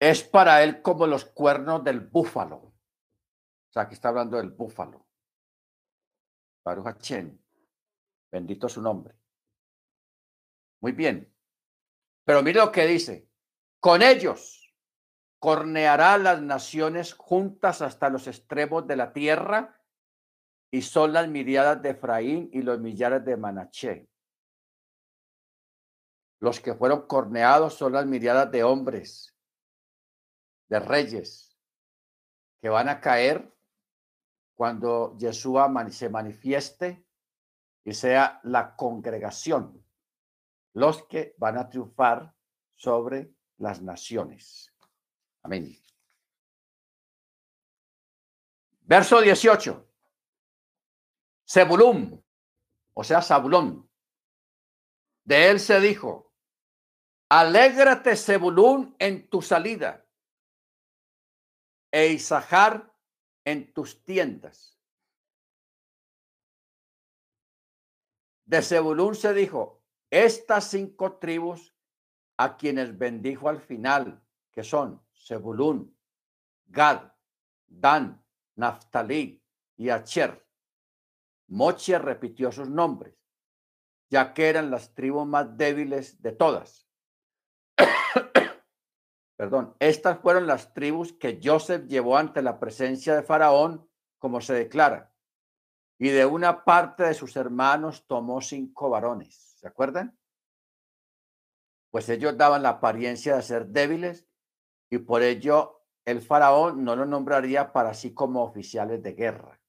Es para él como los cuernos del búfalo. O sea, aquí está hablando del búfalo. Baruch Bendito su nombre. Muy bien. Pero mire lo que dice. Con ellos corneará las naciones juntas hasta los extremos de la tierra y son las miriadas de Efraín y los millares de Manaché. Los que fueron corneados son las miriadas de hombres, de reyes, que van a caer cuando Yeshua se manifieste y sea la congregación los que van a triunfar sobre las naciones. Amén. Verso 18. Zebulún, o sea, Zabulón. De él se dijo, alégrate, Zebulún, en tu salida, e Isahar en tus tiendas. De Zebulún se dijo, estas cinco tribus a quienes bendijo al final, que son Zebulún, Gad, Dan, Naftali y Acher, Moche repitió sus nombres, ya que eran las tribus más débiles de todas. Perdón, estas fueron las tribus que Joseph llevó ante la presencia de Faraón, como se declara, y de una parte de sus hermanos tomó cinco varones. ¿Se acuerdan? Pues ellos daban la apariencia de ser débiles y por ello el faraón no lo nombraría para sí como oficiales de guerra.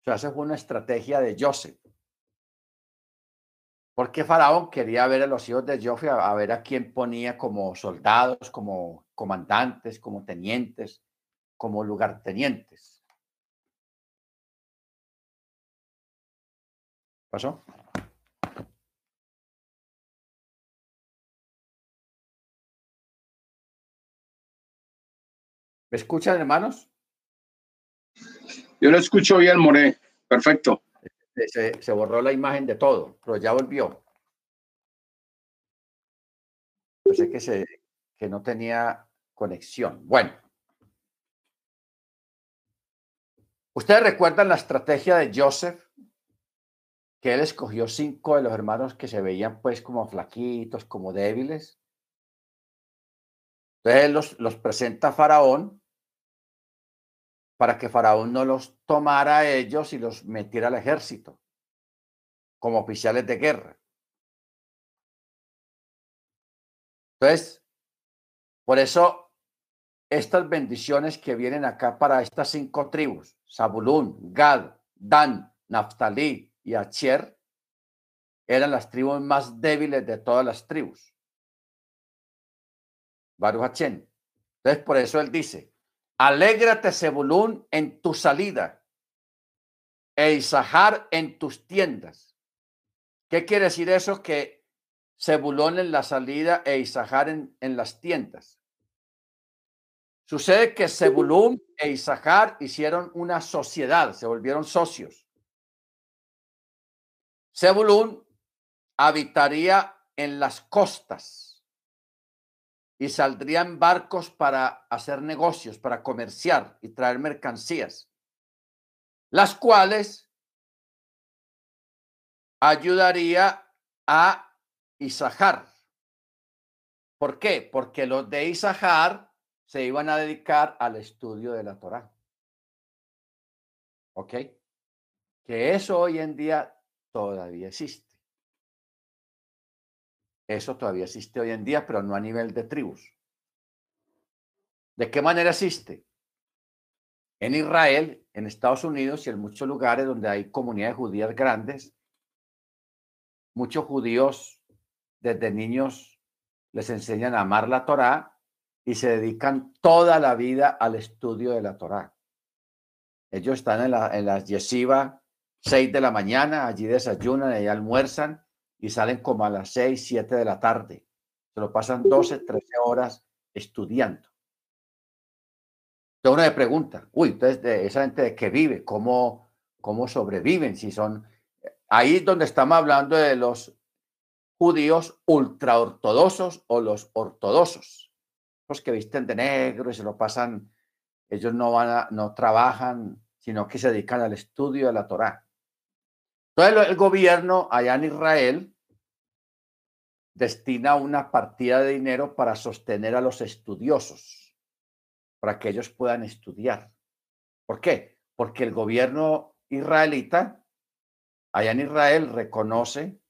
O sea, esa fue una estrategia de Joseph. Porque Faraón quería ver a los hijos de Joseph, a, ver a quién ponía como soldados, como comandantes, como tenientes, como lugartenientes. ¿Pasó? ¿Me escuchan, hermanos? Yo lo escucho bien, More. Perfecto. Se, borró la imagen de todo, pero ya volvió. Pensé que, se, que no tenía conexión. Bueno. ¿Ustedes recuerdan la estrategia de Joseph? Que él escogió cinco de los hermanos que se veían pues como flaquitos, como débiles. Entonces los, los presenta Faraón para que Faraón no los tomara a ellos y los metiera al ejército como oficiales de guerra. Entonces, por eso estas bendiciones que vienen acá para estas cinco tribus, Zabulún, Gad, Dan, Naftali y Acher, eran las tribus más débiles de todas las tribus. Baruch Entonces, por eso él dice, Alégrate, Zebulún, en tu salida e Isahar en tus tiendas. ¿Qué quiere decir eso? Que Zebulón en la salida e Isahar en, en las tiendas. Sucede que Zebulún e Isahar hicieron una sociedad, se volvieron socios. Zebulún habitaría en las costas y saldrían barcos para hacer negocios, para comerciar y traer mercancías, las cuales ayudaría a Isahar. ¿Por qué? Porque los de Isahar se iban a dedicar al estudio de la Torá. ¿Ok? Que eso hoy en día todavía existe. Eso todavía existe hoy en día, pero no a nivel de tribus. ¿De qué manera existe? En Israel, en Estados Unidos y en muchos lugares donde hay comunidades judías grandes, muchos judíos desde niños les enseñan a amar la Torá y se dedican toda la vida al estudio de la Torá. Ellos están en, la, en las yeshiva, 6 de la mañana, allí desayunan, y almuerzan y salen como a las 6, 7 de la tarde. Se lo pasan 12, 13 horas estudiando. Entonces uno me pregunta, uy, entonces de esa gente de que vive, ¿cómo, cómo sobreviven? Si son, ahí es donde estamos hablando de los judíos ultraortodoxos o los ortodoxos, los que visten de negro y se lo pasan, ellos no van a, no trabajan, sino que se dedican al estudio de la Torá. Entonces el gobierno allá en Israel destina una partida de dinero para sostener a los estudiosos, para que ellos puedan estudiar. ¿Por qué? Porque el gobierno israelita allá en Israel reconoce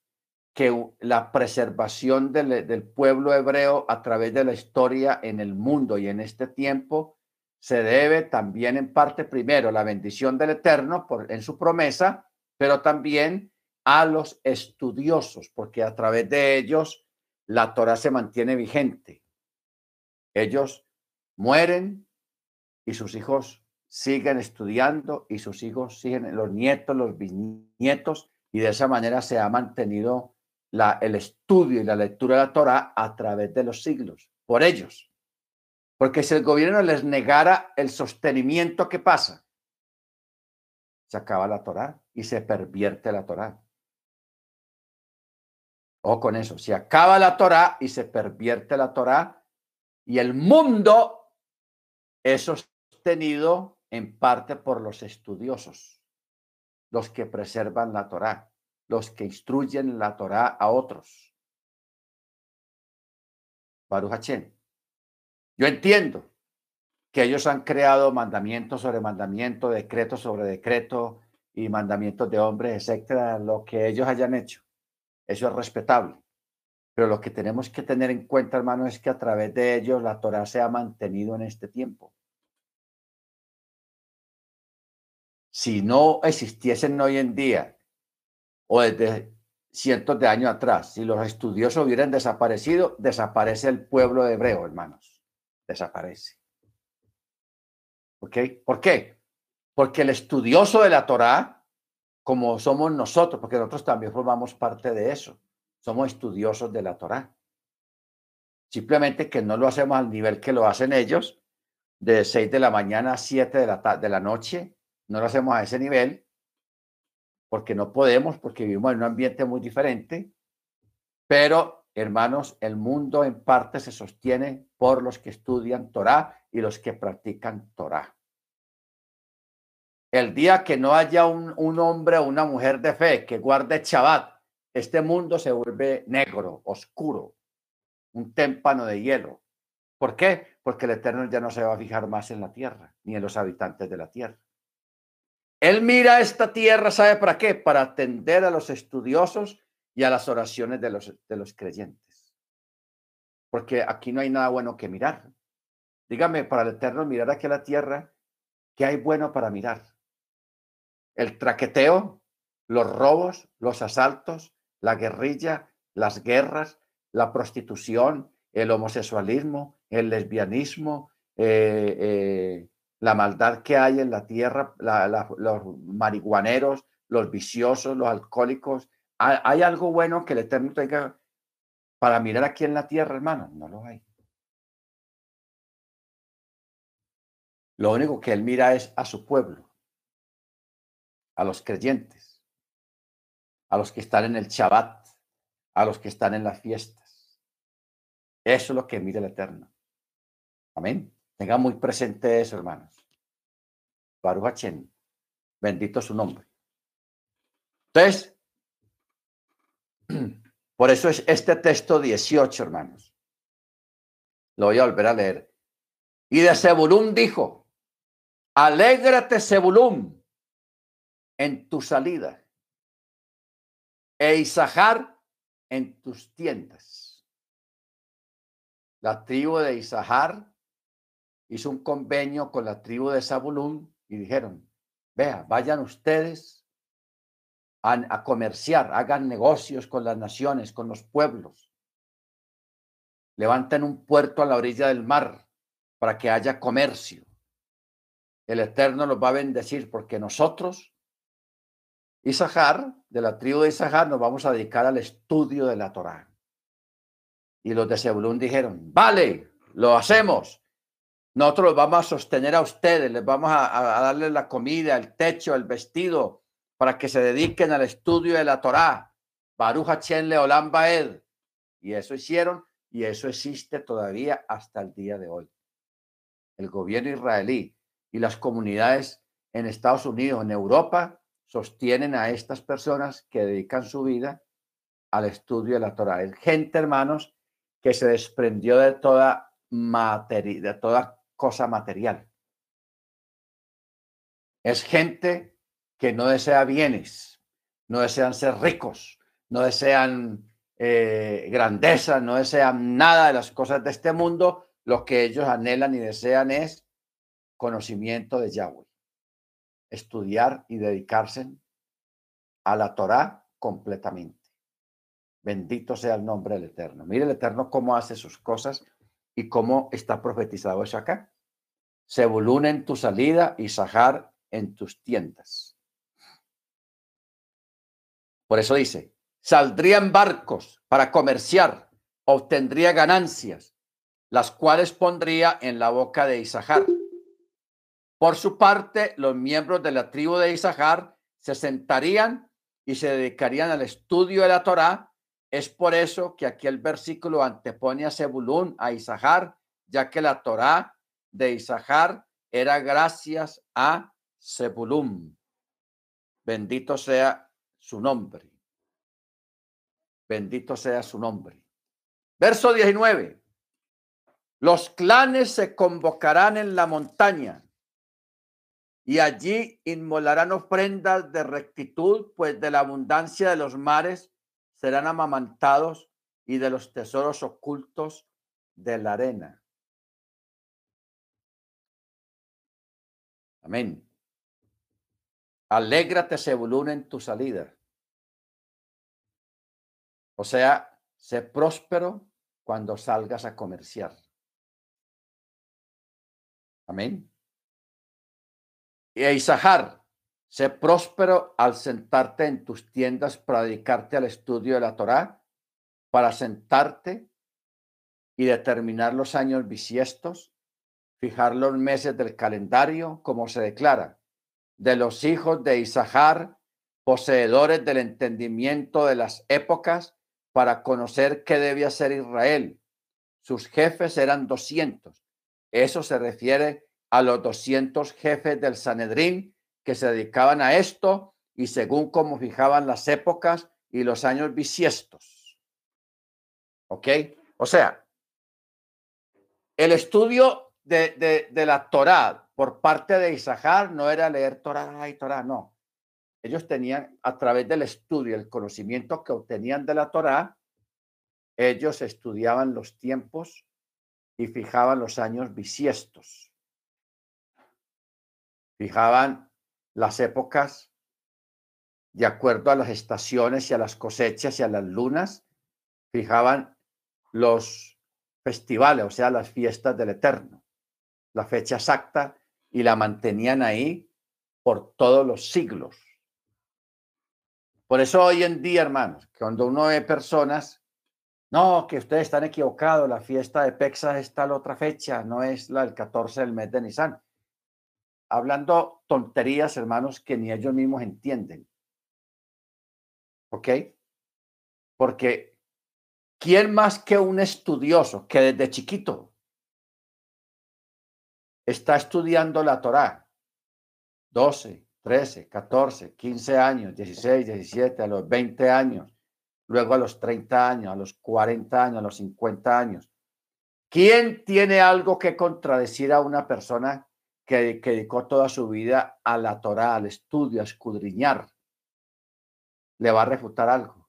que la preservación del, pueblo hebreo a través de la historia en el mundo y en este tiempo se debe también en parte primero la bendición del Eterno por, en su promesa pero también a los estudiosos, porque a través de ellos la Torah se mantiene vigente. Ellos mueren y sus hijos siguen estudiando y sus hijos siguen, los nietos, los bisnietos, y de esa manera se ha mantenido el estudio y la lectura de la Torah a través de los siglos, por ellos. Porque si el gobierno les negara el sostenimiento que pasa, se acaba la Torá y se pervierte la Torá. O con eso, se acaba la Torá y se pervierte la Torá y el mundo es sostenido en parte por los estudiosos, los que preservan la Torá, los que instruyen la Torá a otros. Baruch Yo entiendo que ellos han creado mandamientos sobre mandamiento, decreto sobre decreto y mandamientos de hombres, etcétera, lo que ellos hayan hecho. Eso es respetable. Pero lo que tenemos que tener en cuenta, hermano, es que a través de ellos la Torah se ha mantenido en este tiempo. Si no existiesen hoy en día o desde cientos de años atrás, si los estudiosos hubieran desaparecido, desaparece el pueblo hebreo, hermanos. Desaparece. ¿Ok? ¿Por qué? Porque el estudioso de la Torá, como somos nosotros, porque nosotros también formamos parte de eso, somos estudiosos de la Torá. Simplemente que no lo hacemos al nivel que lo hacen ellos, de 6 de la mañana a 7 de la, de la noche, no lo hacemos a ese nivel, porque no podemos, porque vivimos en un ambiente muy diferente, pero hermanos, el mundo en parte se sostiene por los que estudian Torá y los que practican Torah. El día que no haya un, hombre o una mujer de fe que guarde Shabbat, este mundo se vuelve negro, oscuro, un témpano de hielo. ¿Por qué? Porque el Eterno ya no se va a fijar más en la tierra, ni en los habitantes de la tierra. Él mira esta tierra, ¿sabe para qué? Para atender a los estudiosos y a las oraciones de los, de los creyentes. Porque aquí no hay nada bueno que mirar. Dígame, para el Eterno, mirar aquí a la tierra, ¿qué hay bueno para mirar? El traqueteo, los robos, los asaltos, la guerrilla, las guerras, la prostitución, el homosexualismo, el lesbianismo, eh, eh, la maldad que hay en la tierra, los marihuaneros, los viciosos, los alcohólicos. ¿Hay, algo bueno que el Eterno tenga para mirar aquí en la tierra, hermano? No lo hay. Lo único que él mira es a su pueblo, a los creyentes, a los que están en el Shabbat, a los que están en las fiestas. Eso es lo que mira el Eterno. Amén. Tenga muy presente eso, hermanos. Baruch Bendito su nombre. Entonces, por eso es este texto 18, hermanos. Lo voy a volver a leer. Y de Zebulún dijo, Alégrate, Zebulún, en tu salida e Isahar en tus tiendas. La tribu de Isahar hizo un convenio con la tribu de Zabulún y dijeron, vea, vayan ustedes a, a, comerciar, hagan negocios con las naciones, con los pueblos. Levanten un puerto a la orilla del mar para que haya comercio. El Eterno los va a bendecir porque nosotros Isahar, de la tribu de Isahar, nos vamos a dedicar al estudio de la Torá. Y los de Zebulún dijeron, vale, lo hacemos. Nosotros vamos a sostener a ustedes, les vamos a, a darles la comida, el techo, el vestido, para que se dediquen al estudio de la Torá. Baruch Baed. Y eso hicieron y eso existe todavía hasta el día de hoy. El gobierno israelí y las comunidades en Estados Unidos, en Europa, sostienen a estas personas que dedican su vida al estudio de la Torah. Es gente, hermanos, que se desprendió de toda materia, de toda cosa material. Es gente que no desea bienes, no desean ser ricos, no desean eh, grandeza, no desean nada de las cosas de este mundo. Lo que ellos anhelan y desean es conocimiento de Yahweh estudiar y dedicarse a la Torá completamente. Bendito sea el nombre del Eterno. Mire el Eterno cómo hace sus cosas y cómo está profetizado eso acá. Sebulún en tu salida y Sahar en tus tiendas. Por eso dice, saldría en barcos para comerciar, obtendría ganancias, las cuales pondría en la boca de Isahar por su parte, los miembros de la tribu de Isahar se sentarían y se dedicarían al estudio de la Torá. Es por eso que aquí el versículo antepone a Zebulún, a Isahar, ya que la Torá de Isahar era gracias a Zebulún. Bendito sea su nombre. Bendito sea su nombre. Verso 19. Los clanes se convocarán en la montaña y allí inmolarán ofrendas de rectitud, pues de la abundancia de los mares serán amamantados y de los tesoros ocultos de la arena. Amén. Alégrate, Sebulún, en tu salida. O sea, sé próspero cuando salgas a comerciar. Amén. Y Isahar, sé próspero al sentarte en tus tiendas para dedicarte al estudio de la Torá, para sentarte y determinar los años bisiestos, fijar los meses del calendario, como se declara, de los hijos de Isahar, poseedores del entendimiento de las épocas, para conocer qué debía ser Israel. Sus jefes eran 200. Eso se refiere a los 200 jefes del Sanedrín que se dedicaban a esto y según cómo fijaban las épocas y los años bisiestos. ¿Ok? O sea, el estudio de, de, la Torá por parte de Isahar no era leer Torá y Torá, no. Ellos tenían, a través del estudio, el conocimiento que obtenían de la Torá, ellos estudiaban los tiempos y fijaban los años bisiestos fijaban las épocas de acuerdo a las estaciones y a las cosechas y a las lunas, fijaban los festivales, o sea, las fiestas del Eterno, la fecha exacta y la mantenían ahí por todos los siglos. Por eso hoy en día, hermanos, cuando uno ve personas, no, que ustedes están equivocados, la fiesta de Pexas es tal otra fecha, no es la del 14 del mes de Nisan hablando tonterías, hermanos, que ni ellos mismos entienden. ¿Ok? Porque ¿quién más que un estudioso que desde chiquito está estudiando la Torá? 12, 13, 14, 15 años, 16, 17, a los 20 años, luego a los 30 años, a los 40 años, a los 50 años. ¿Quién tiene algo que contradecir a una persona que, dedicó toda su vida a la Torah, al estudio, a escudriñar, le va a refutar algo.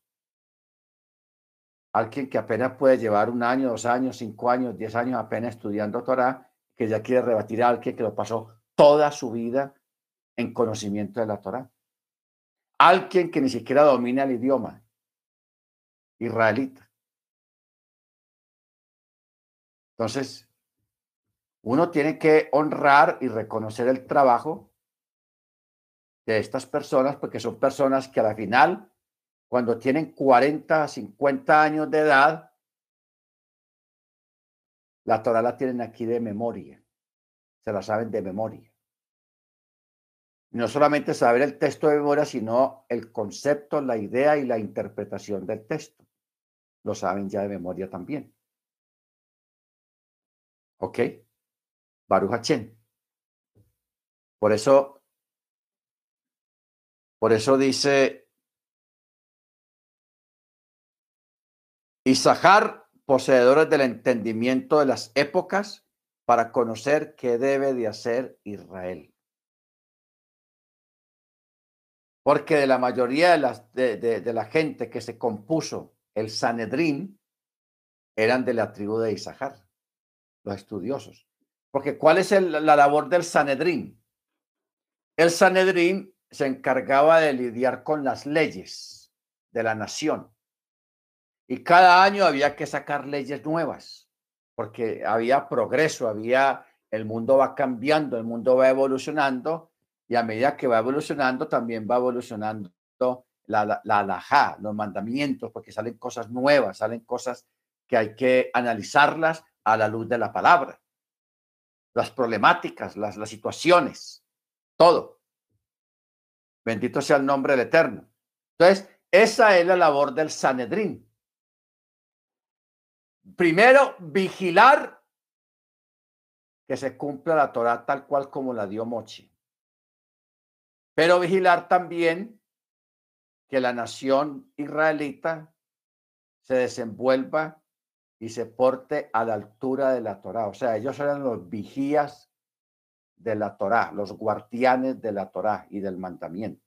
Alguien que apenas puede llevar un año, dos años, cinco años, diez años apenas estudiando Torah, que ya quiere rebatir a alguien que lo pasó toda su vida en conocimiento de la Torah. Alguien que ni siquiera domina el idioma israelita. Entonces, uno tiene que honrar y reconocer el trabajo de estas personas, porque son personas que a la final, cuando tienen 40, 50 años de edad, la Torah la tienen aquí de memoria, se la saben de memoria. No solamente saber el texto de memoria, sino el concepto, la idea y la interpretación del texto. Lo saben ya de memoria también. ¿Ok? Baruch Por eso, por eso dice Isahar, poseedores del entendimiento de las épocas para conocer qué debe de hacer Israel. Porque de la mayoría de, las, de, la gente que se compuso el Sanedrín eran de la tribu de Isahar, los estudiosos. Porque ¿cuál es la labor del Sanedrín? El Sanedrín se encargaba de lidiar con las leyes de la nación. Y cada año había que sacar leyes nuevas, porque había progreso, había, el mundo va cambiando, el mundo va evolucionando, y a medida que va evolucionando, también va evolucionando la, la, la los mandamientos, porque salen cosas nuevas, salen cosas que hay que analizarlas a la luz de la palabra las problemáticas, las, las situaciones, todo. Bendito sea el nombre del Eterno. Entonces, esa es la labor del Sanedrín. Primero, vigilar que se cumpla la Torah tal cual como la dio Mochi. Pero vigilar también que la nación israelita se desenvuelva y se porte a la altura de la Torá. O sea, ellos eran los vigías de la Torá, los guardianes de la Torá y del mandamiento.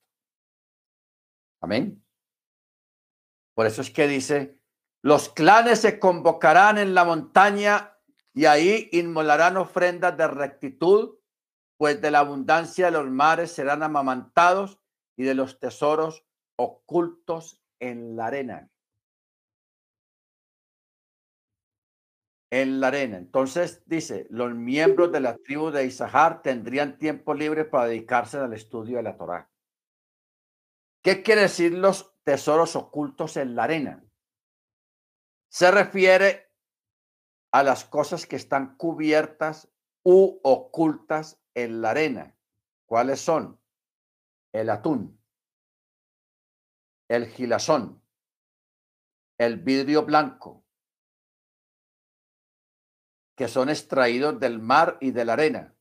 Amén. Por eso es que dice, los clanes se convocarán en la montaña y ahí inmolarán ofrendas de rectitud, pues de la abundancia de los mares serán amamantados y de los tesoros ocultos en la arena. En la arena. Entonces dice, los miembros de la tribu de Isahar tendrían tiempo libre para dedicarse al estudio de la Torá. ¿Qué quiere decir los tesoros ocultos en la arena? Se refiere a las cosas que están cubiertas u ocultas en la arena. ¿Cuáles son? El atún, el gilazón, el vidrio blanco, que son extraídos del mar y de la arena.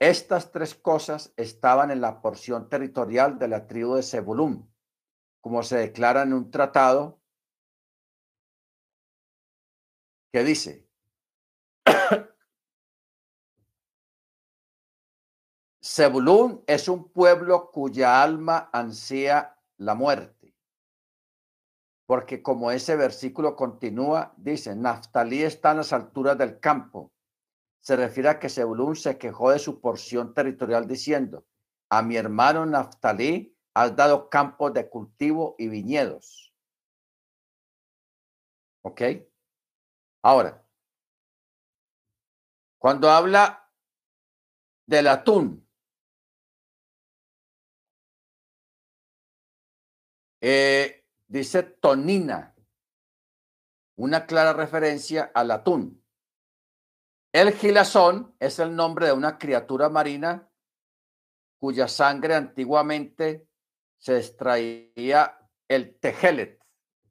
Estas tres cosas estaban en la porción territorial de la tribu de Zebulún, como se declara en un tratado que dice, Zebulún es un pueblo cuya alma ansía la muerte porque como ese versículo continúa, dice, Naftalí está en las alturas del campo. Se refiere a que Zebulún se quejó de su porción territorial diciendo, a mi hermano Naftalí has dado campos de cultivo y viñedos. ¿Ok? Ahora, cuando habla del atún, eh, dice tonina, una clara referencia al atún. El gilazón es el nombre de una criatura marina cuya sangre antiguamente se extraía el tejelet,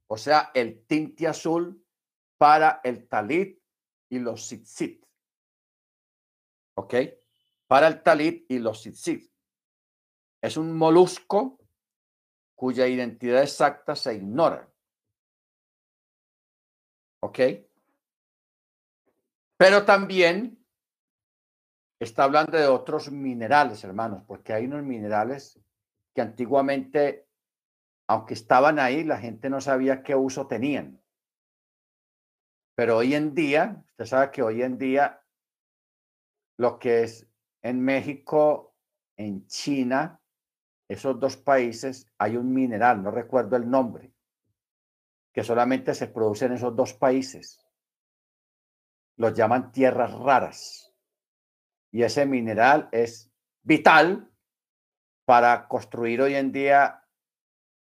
o sea, el tinte azul para el talit y los tzitzit. ¿Ok? Para el talit y los tzitzit. Es un molusco cuya identidad exacta se ignora. ¿Ok? Pero también está hablando de otros minerales, hermanos, porque hay unos minerales que antiguamente, aunque estaban ahí, la gente no sabía qué uso tenían. Pero hoy en día, usted sabe que hoy en día lo que es en México, en China, esos dos países, hay un mineral, no recuerdo el nombre, que solamente se produce en esos dos países. Los llaman tierras raras. Y ese mineral es vital para construir hoy en día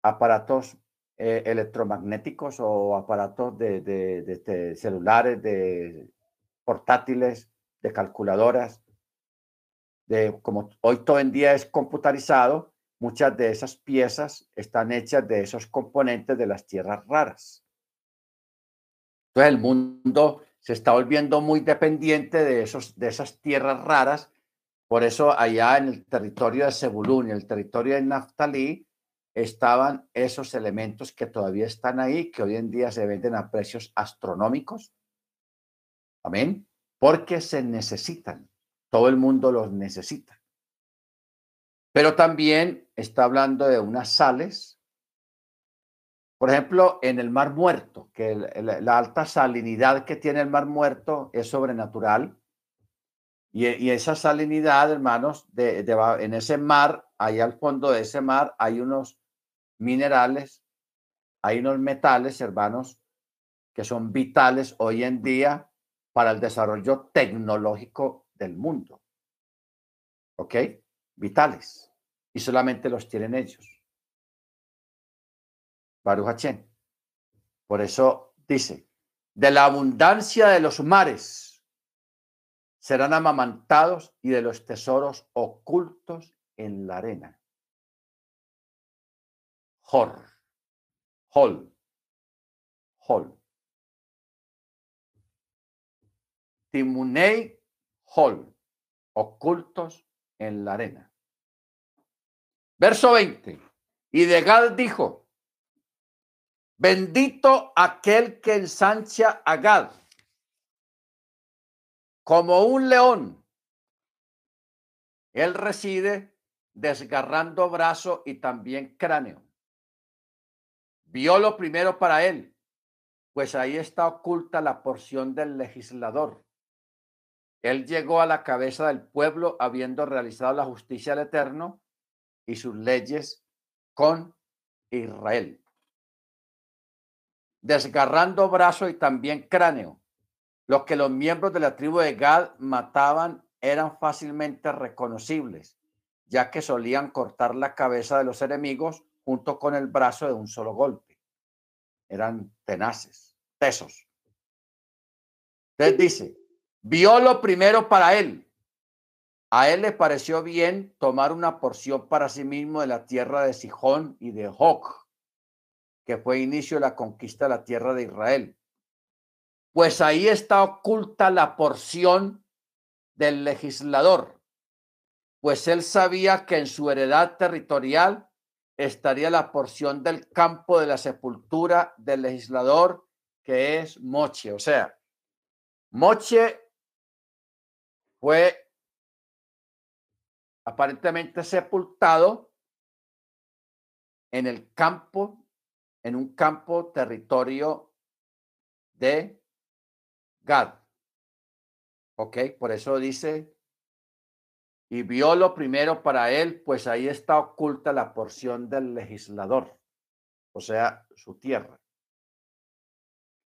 aparatos eh, electromagnéticos o aparatos de, celulares, de portátiles, de calculadoras. De, como hoy todo en día es computarizado, muchas de esas piezas están hechas de esos componentes de las tierras raras. Entonces el mundo se está volviendo muy dependiente de, esos, de esas tierras raras. Por eso allá en el territorio de Zebulún y el territorio de Naftalí estaban esos elementos que todavía están ahí, que hoy en día se venden a precios astronómicos. Amén. Porque se necesitan. Todo el mundo los necesita. Pero también está hablando de unas sales. Por ejemplo, en el Mar Muerto, que la alta salinidad que tiene el Mar Muerto es sobrenatural. Y, esa salinidad, hermanos, de, en ese mar, ahí al fondo de ese mar, hay unos minerales, hay unos metales, hermanos, que son vitales hoy en día para el desarrollo tecnológico del mundo. ¿Ok? Vitales y solamente los tienen ellos. Baruch Por eso dice, de la abundancia de los mares serán amamantados y de los tesoros ocultos en la arena. Hor, Hol, Hol. Timunei, Hol, ocultos en la arena. Verso 20. Y de Gad dijo, bendito aquel que ensancha a Gad como un león. Él reside desgarrando brazo y también cráneo. Vio lo primero para él, pues ahí está oculta la porción del legislador. Él llegó a la cabeza del pueblo habiendo realizado la justicia del Eterno y sus leyes con Israel. Desgarrando brazo y también cráneo. Los que los miembros de la tribu de Gad mataban eran fácilmente reconocibles, ya que solían cortar la cabeza de los enemigos junto con el brazo de un solo golpe. Eran tenaces, tesos. Entonces dice, vio lo primero para él, a él le pareció bien tomar una porción para sí mismo de la tierra de Sijón y de Joc, que fue inicio de la conquista de la tierra de Israel. Pues ahí está oculta la porción del legislador, pues él sabía que en su heredad territorial estaría la porción del campo de la sepultura del legislador, que es Moche. O sea, Moche fue aparentemente sepultado en el campo, en un campo territorio de Gad. ¿Ok? Por eso dice, y vio lo primero para él, pues ahí está oculta la porción del legislador, o sea, su tierra.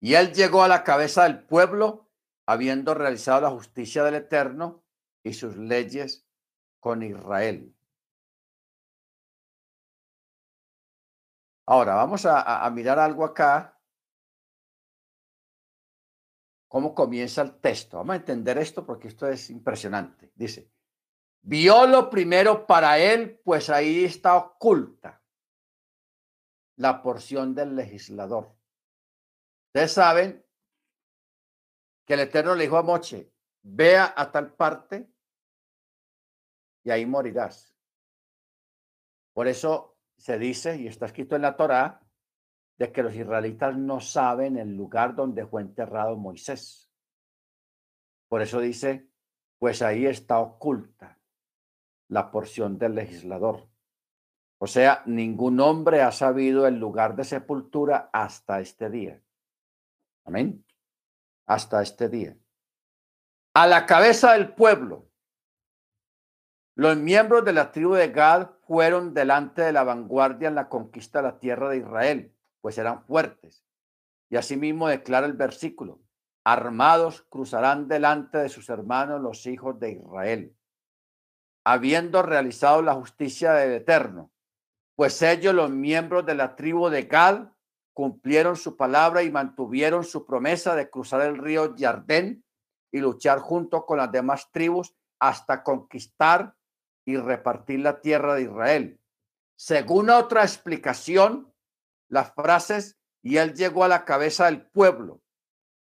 Y él llegó a la cabeza del pueblo, habiendo realizado la justicia del Eterno y sus leyes con Israel. Ahora, vamos a, mirar algo acá. ¿Cómo comienza el texto? Vamos a entender esto porque esto es impresionante. Dice, vio lo primero para él, pues ahí está oculta la porción del legislador. Ustedes saben que el Eterno le dijo a Moche, vea a tal parte y ahí morirás. Por eso se dice, y está escrito en la Torá, de que los israelitas no saben el lugar donde fue enterrado Moisés. Por eso dice, pues ahí está oculta la porción del legislador. O sea, ningún hombre ha sabido el lugar de sepultura hasta este día. Amén. Hasta este día. A la cabeza del pueblo, los miembros de la tribu de Gad fueron delante de la vanguardia en la conquista de la tierra de Israel, pues eran fuertes. Y asimismo declara el versículo, armados cruzarán delante de sus hermanos los hijos de Israel, habiendo realizado la justicia del Eterno, pues ellos, los miembros de la tribu de Gad, cumplieron su palabra y mantuvieron su promesa de cruzar el río Jardén y luchar junto con las demás tribus hasta conquistar y repartir la tierra de Israel. Según otra explicación, las frases y él llegó a la cabeza del pueblo,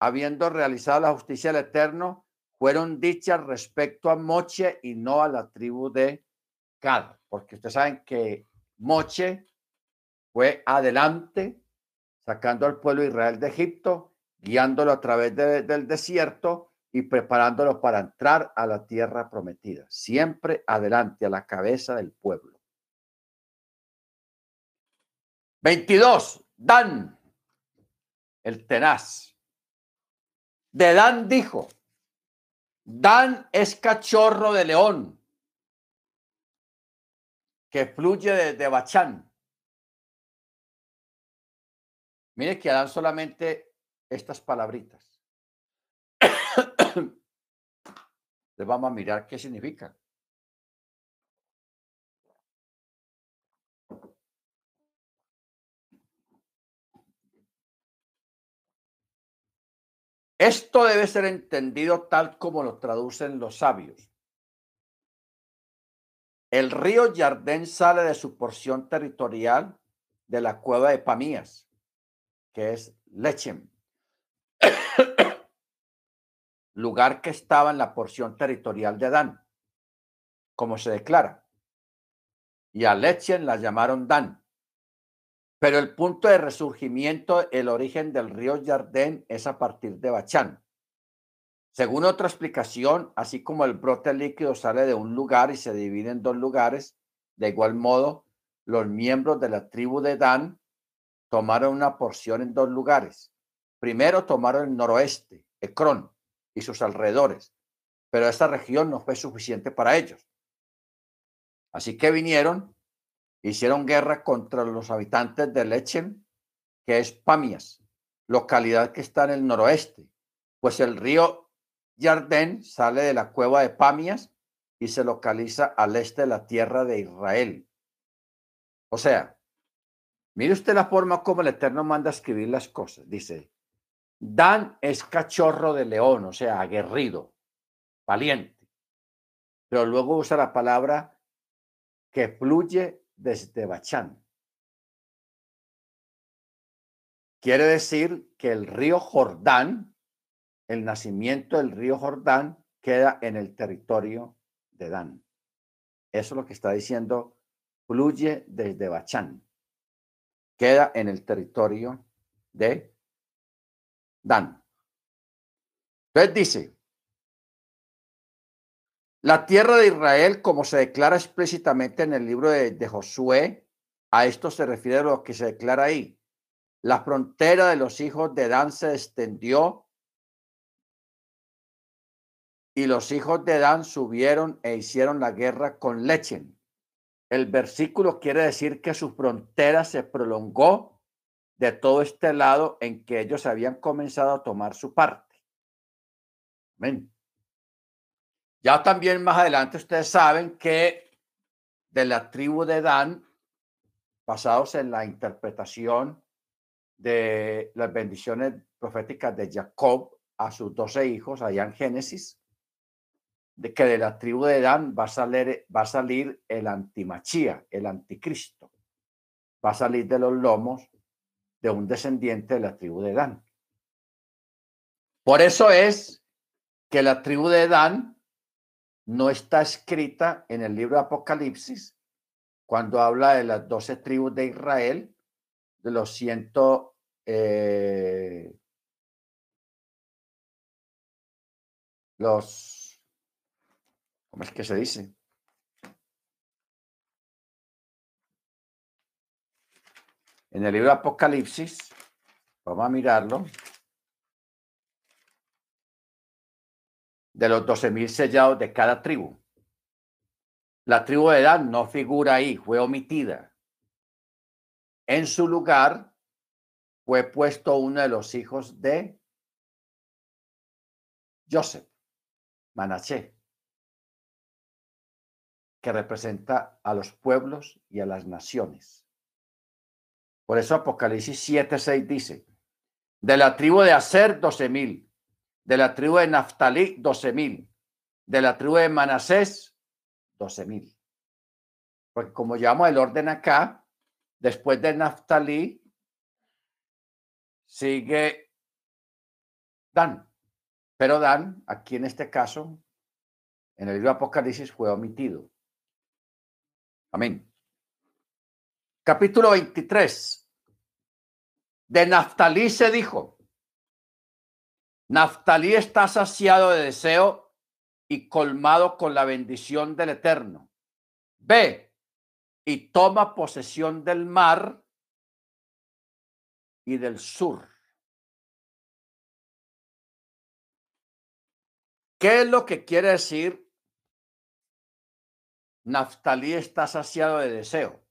habiendo realizado la justicia del Eterno, fueron dichas respecto a Moche y no a la tribu de Gad, porque ustedes saben que Moche fue adelante, sacando al pueblo de Israel de Egipto, guiándolo a través del desierto y preparándolo para entrar a la tierra prometida, siempre adelante, a la cabeza del pueblo. 22. Dan, el tenaz. De Dan dijo, Dan es cachorro de león que fluye desde Bachán. Mire que dan solamente estas palabritas. Les vamos a mirar qué significa. Esto debe ser entendido tal como lo traducen los sabios. El río Jardén sale de su porción territorial de la cueva de Pamías, que es Lechem lugar que estaba en la porción territorial de Dan, como se declara. Y a Lechen la llamaron Dan. Pero el punto de resurgimiento, el origen del río Jardén es a partir de Bachán. Según otra explicación, así como el brote líquido sale de un lugar y se divide en dos lugares, de igual modo, los miembros de la tribu de Dan tomaron una porción en dos lugares. Primero tomaron el noroeste, Ecrón, y sus alrededores, pero esta región no fue suficiente para ellos. Así que vinieron, hicieron guerra contra los habitantes de Lechem, que es Pamias, localidad que está en el noroeste, pues el río Jardén sale de la cueva de Pamias y se localiza al este de la tierra de Israel. O sea, mire usted la forma como el Eterno manda a escribir las cosas. Dice, Dan es cachorro de león, o sea, aguerrido, valiente. Pero luego usa la palabra que fluye desde Bachán. Quiere decir que el río Jordán, el nacimiento del río Jordán, queda en el territorio de Dan. Eso es lo que está diciendo, fluye desde Bachán. Queda en el territorio de Dan. Entonces dice, la tierra de Israel, como se declara explícitamente en el libro de, Josué, a esto se refiere lo que se declara ahí. La frontera de los hijos de Dan se extendió y los hijos de Dan subieron e hicieron la guerra con Lechen. El versículo quiere decir que su frontera se prolongó de todo este lado en que ellos habían comenzado a tomar su parte. Ya también más adelante ustedes saben que de la tribu de Dan, basados en la interpretación de las bendiciones proféticas de Jacob a sus doce hijos allá en Génesis, de que de la tribu de Dan va a salir, va a salir el antimachía, el anticristo. Va a salir de los lomos de un descendiente de la tribu de Dan. Por eso es que la tribu de Dan no está escrita en el libro de Apocalipsis cuando habla de las doce tribus de Israel, de los ciento eh, los ¿Cómo es que se dice? En el libro de Apocalipsis, vamos a mirarlo, de los doce mil sellados de cada tribu. La tribu de Dan no figura ahí, fue omitida. En su lugar fue puesto uno de los hijos de Joseph, Manaché, que representa a los pueblos y a las naciones. Por eso Apocalipsis 7:6 dice, de la tribu de Aser, doce mil, de la tribu de Naftalí, doce mil, de la tribu de Manasés, doce mil. Porque como llevamos el orden acá, después de Naftalí, sigue Dan. Pero Dan, aquí en este caso, en el libro de Apocalipsis, fue omitido. Amén. Capítulo 23. De Naftalí se dijo, Naftalí está saciado de deseo y colmado con la bendición del Eterno. Ve y toma posesión del mar y del sur. ¿Qué es lo que quiere decir? Naftalí está saciado de deseo.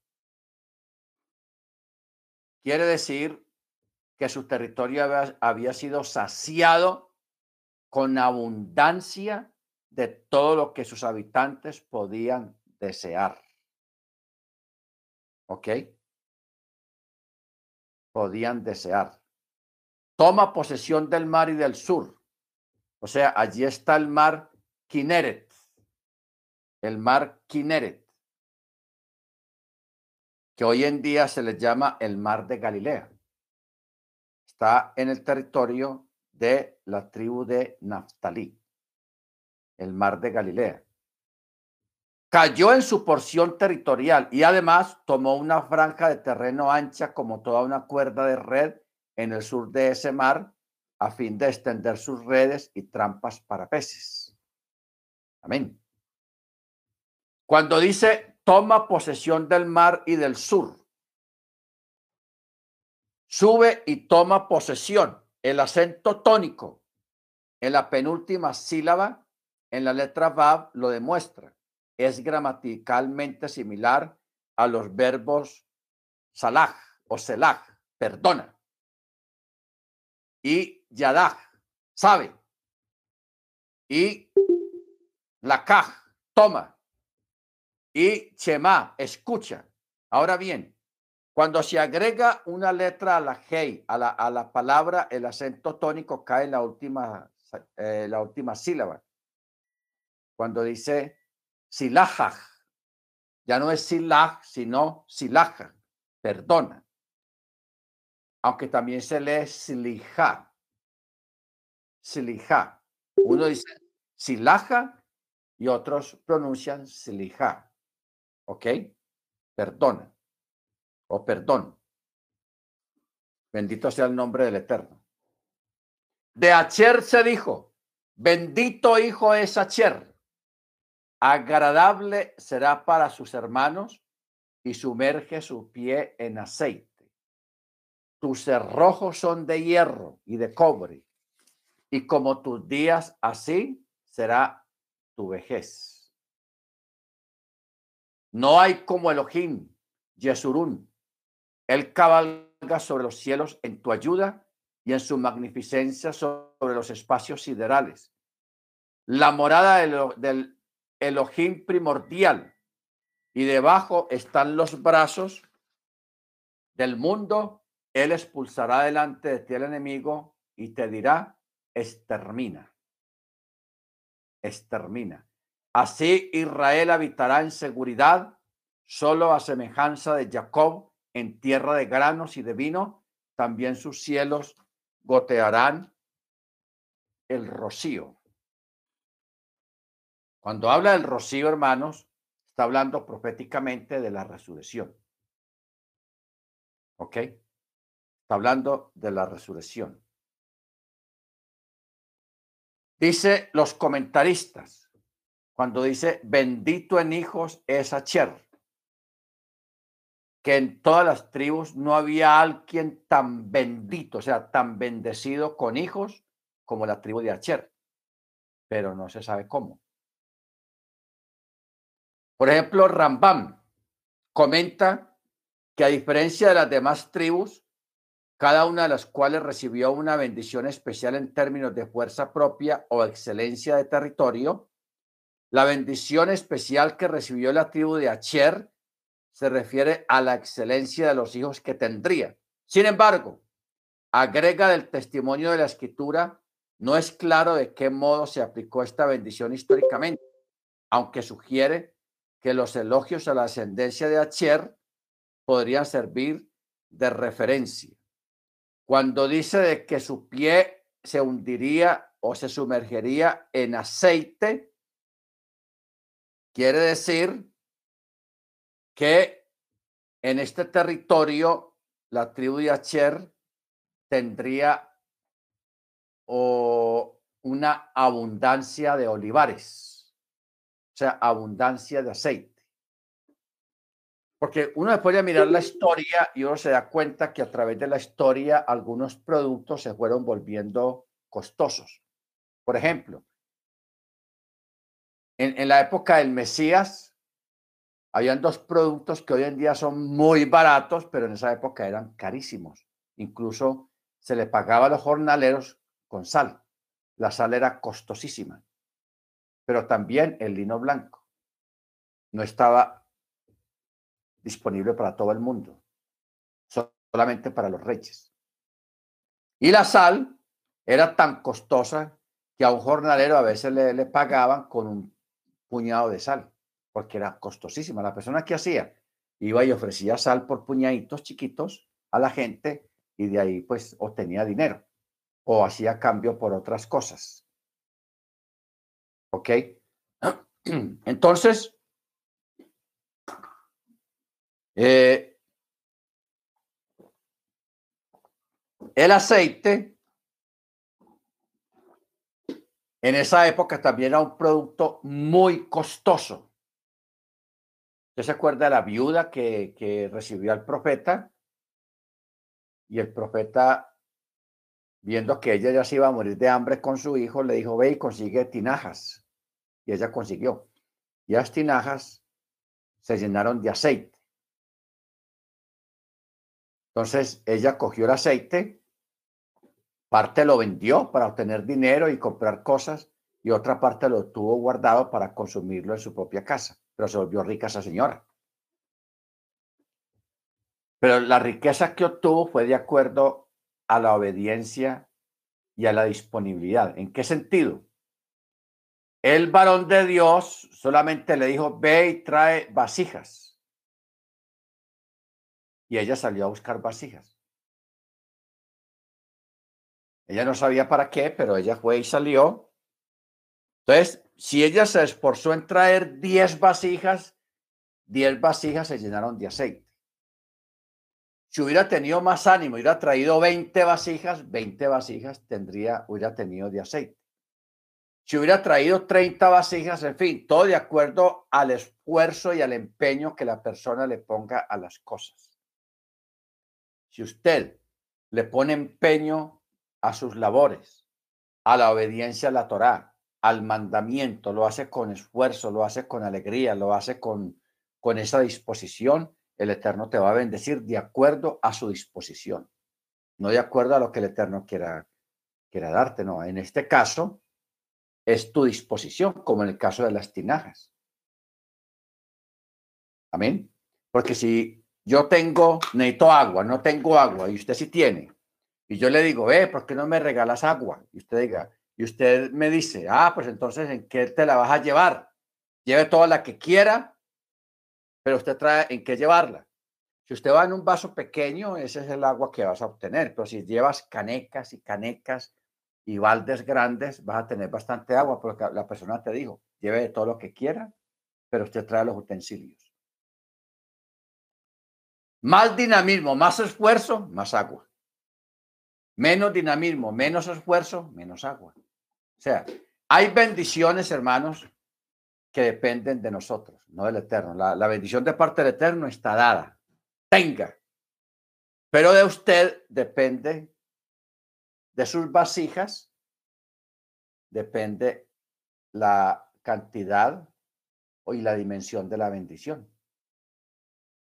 Quiere decir que su territorio había, sido saciado con abundancia de todo lo que sus habitantes podían desear. ¿Ok? Podían desear. Toma posesión del mar y del sur. O sea, allí está el mar Kineret. El mar Kineret. Que hoy en día se le llama el mar de Galilea está en el territorio de la tribu de Naftalí, el mar de Galilea. Cayó en su porción territorial y además tomó una franja de terreno ancha como toda una cuerda de red en el sur de ese mar a fin de extender sus redes y trampas para peces. Amén. Cuando dice toma posesión del mar y del sur, Sube y toma posesión. El acento tónico en la penúltima sílaba, en la letra Vav, lo demuestra. Es gramaticalmente similar a los verbos salah o selah, perdona. Y yadah, sabe. Y lakaj, toma. Y chema, escucha. Ahora bien, cuando se agrega una letra a la hey, a la, a la palabra, el acento tónico cae en la última, eh, la última sílaba. Cuando dice silajaj, ya no es silaj, sino silaja, perdona. Aunque también se lee silija, silija. Uno dice silaja y otros pronuncian silija. ¿Ok? Perdona o perdón. Bendito sea el nombre del Eterno. De Acher se dijo, bendito hijo es Acher, agradable será para sus hermanos y sumerge su pie en aceite. Tus cerrojos son de hierro y de cobre, y como tus días así será tu vejez. No hay como Elohim, Yesurún, él cabalga sobre los cielos en tu ayuda y en su magnificencia sobre los espacios siderales. La morada del, Elohim primordial y debajo están los brazos del mundo. Él expulsará delante de ti el enemigo y te dirá, extermina, extermina. Así Israel habitará en seguridad, solo a semejanza de Jacob en tierra de granos y de vino, también sus cielos gotearán el rocío. Cuando habla del rocío, hermanos, está hablando proféticamente de la resurrección. ¿Ok? Está hablando de la resurrección. Dice los comentaristas, cuando dice bendito en hijos es Acher, que en todas las tribus no había alguien tan bendito, o sea, tan bendecido con hijos como la tribu de Acher, pero no se sabe cómo. Por ejemplo, Rambam comenta que a diferencia de las demás tribus, cada una de las cuales recibió una bendición especial en términos de fuerza propia o excelencia de territorio, la bendición especial que recibió la tribu de Acher se refiere a la excelencia de los hijos que tendría. Sin embargo, agrega del testimonio de la escritura, no es claro de qué modo se aplicó esta bendición históricamente, aunque sugiere que los elogios a la ascendencia de Acher podrían servir de referencia. Cuando dice de que su pie se hundiría o se sumergería en aceite, quiere decir que en este territorio la tribu de Acher tendría o una abundancia de olivares, o sea, abundancia de aceite. Porque uno después de mirar la historia y uno se da cuenta que a través de la historia algunos productos se fueron volviendo costosos. Por ejemplo, en, la época del Mesías, habían dos productos que hoy en día son muy baratos, pero en esa época eran carísimos. Incluso se le pagaba a los jornaleros con sal. La sal era costosísima. Pero también el lino blanco. No estaba disponible para todo el mundo, solamente para los reyes. Y la sal era tan costosa que a un jornalero a veces le, le pagaban con un puñado de sal, porque era costosísima. La persona que hacía iba y ofrecía sal por puñaditos chiquitos a la gente y de ahí pues obtenía dinero o hacía cambio por otras cosas. ¿Ok? Entonces, eh, el aceite en esa época también era un producto muy costoso. ¿Usted se acuerda de la viuda que, que recibió al profeta? Y el profeta, viendo que ella ya se iba a morir de hambre con su hijo, le dijo, ve y consigue tinajas. Y ella consiguió. Y las tinajas se llenaron de aceite. Entonces ella cogió el aceite, parte lo vendió para obtener dinero y comprar cosas y otra parte lo tuvo guardado para consumirlo en su propia casa, pero se volvió rica esa señora. Pero la riqueza que obtuvo fue de acuerdo a la obediencia y a la disponibilidad. ¿En qué sentido? El varón de Dios solamente le dijo, ve y trae vasijas y ella salió a buscar vasijas. Ella no sabía para qué, pero ella fue y salió. Entonces, si ella se esforzó en traer 10 vasijas, 10 vasijas se llenaron de aceite. Si hubiera tenido más ánimo, hubiera traído 20 vasijas, 20 vasijas tendría, hubiera tenido de aceite. Si hubiera traído 30 vasijas, en fin, todo de acuerdo al esfuerzo y al empeño que la persona le ponga a las cosas. Si usted le pone empeño a sus labores, a la obediencia a la Torá, al mandamiento, lo hace con esfuerzo, lo hace con alegría, lo hace con, con esa disposición, el Eterno te va a bendecir de acuerdo a su disposición, no de acuerdo a lo que el Eterno quiera, quiera darte, no. En este caso, es tu disposición, como en el caso de las tinajas. Amén. Porque si yo tengo, necesito agua, no tengo agua y usted sí tiene. Y yo le digo, eh, ¿por qué no me regalas agua? Y usted diga, y usted me dice, ah, pues entonces, ¿en qué te la vas a llevar? Lleve toda la que quiera, pero usted trae en qué llevarla. Si usted va en un vaso pequeño, ese es el agua que vas a obtener, pero si llevas canecas y canecas y baldes grandes, vas a tener bastante agua, porque la persona te dijo, lleve todo lo que quiera, pero usted trae los utensilios. Más dinamismo, más esfuerzo, más agua. Menos dinamismo, menos esfuerzo, menos agua. O sea, hay bendiciones, hermanos, que dependen de nosotros, no del Eterno. La, la bendición de parte del Eterno está dada. Tenga. Pero de usted depende de sus vasijas, depende la cantidad y la dimensión de la bendición.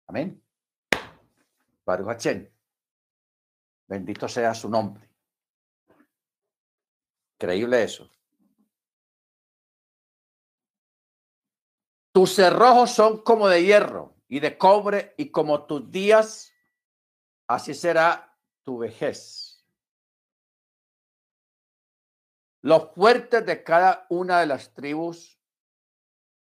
Amén. Baruch Bendito sea su nombre. Increíble eso. Tus cerrojos son como de hierro y de cobre, y como tus días, así será tu vejez. Los fuertes de cada una de las tribus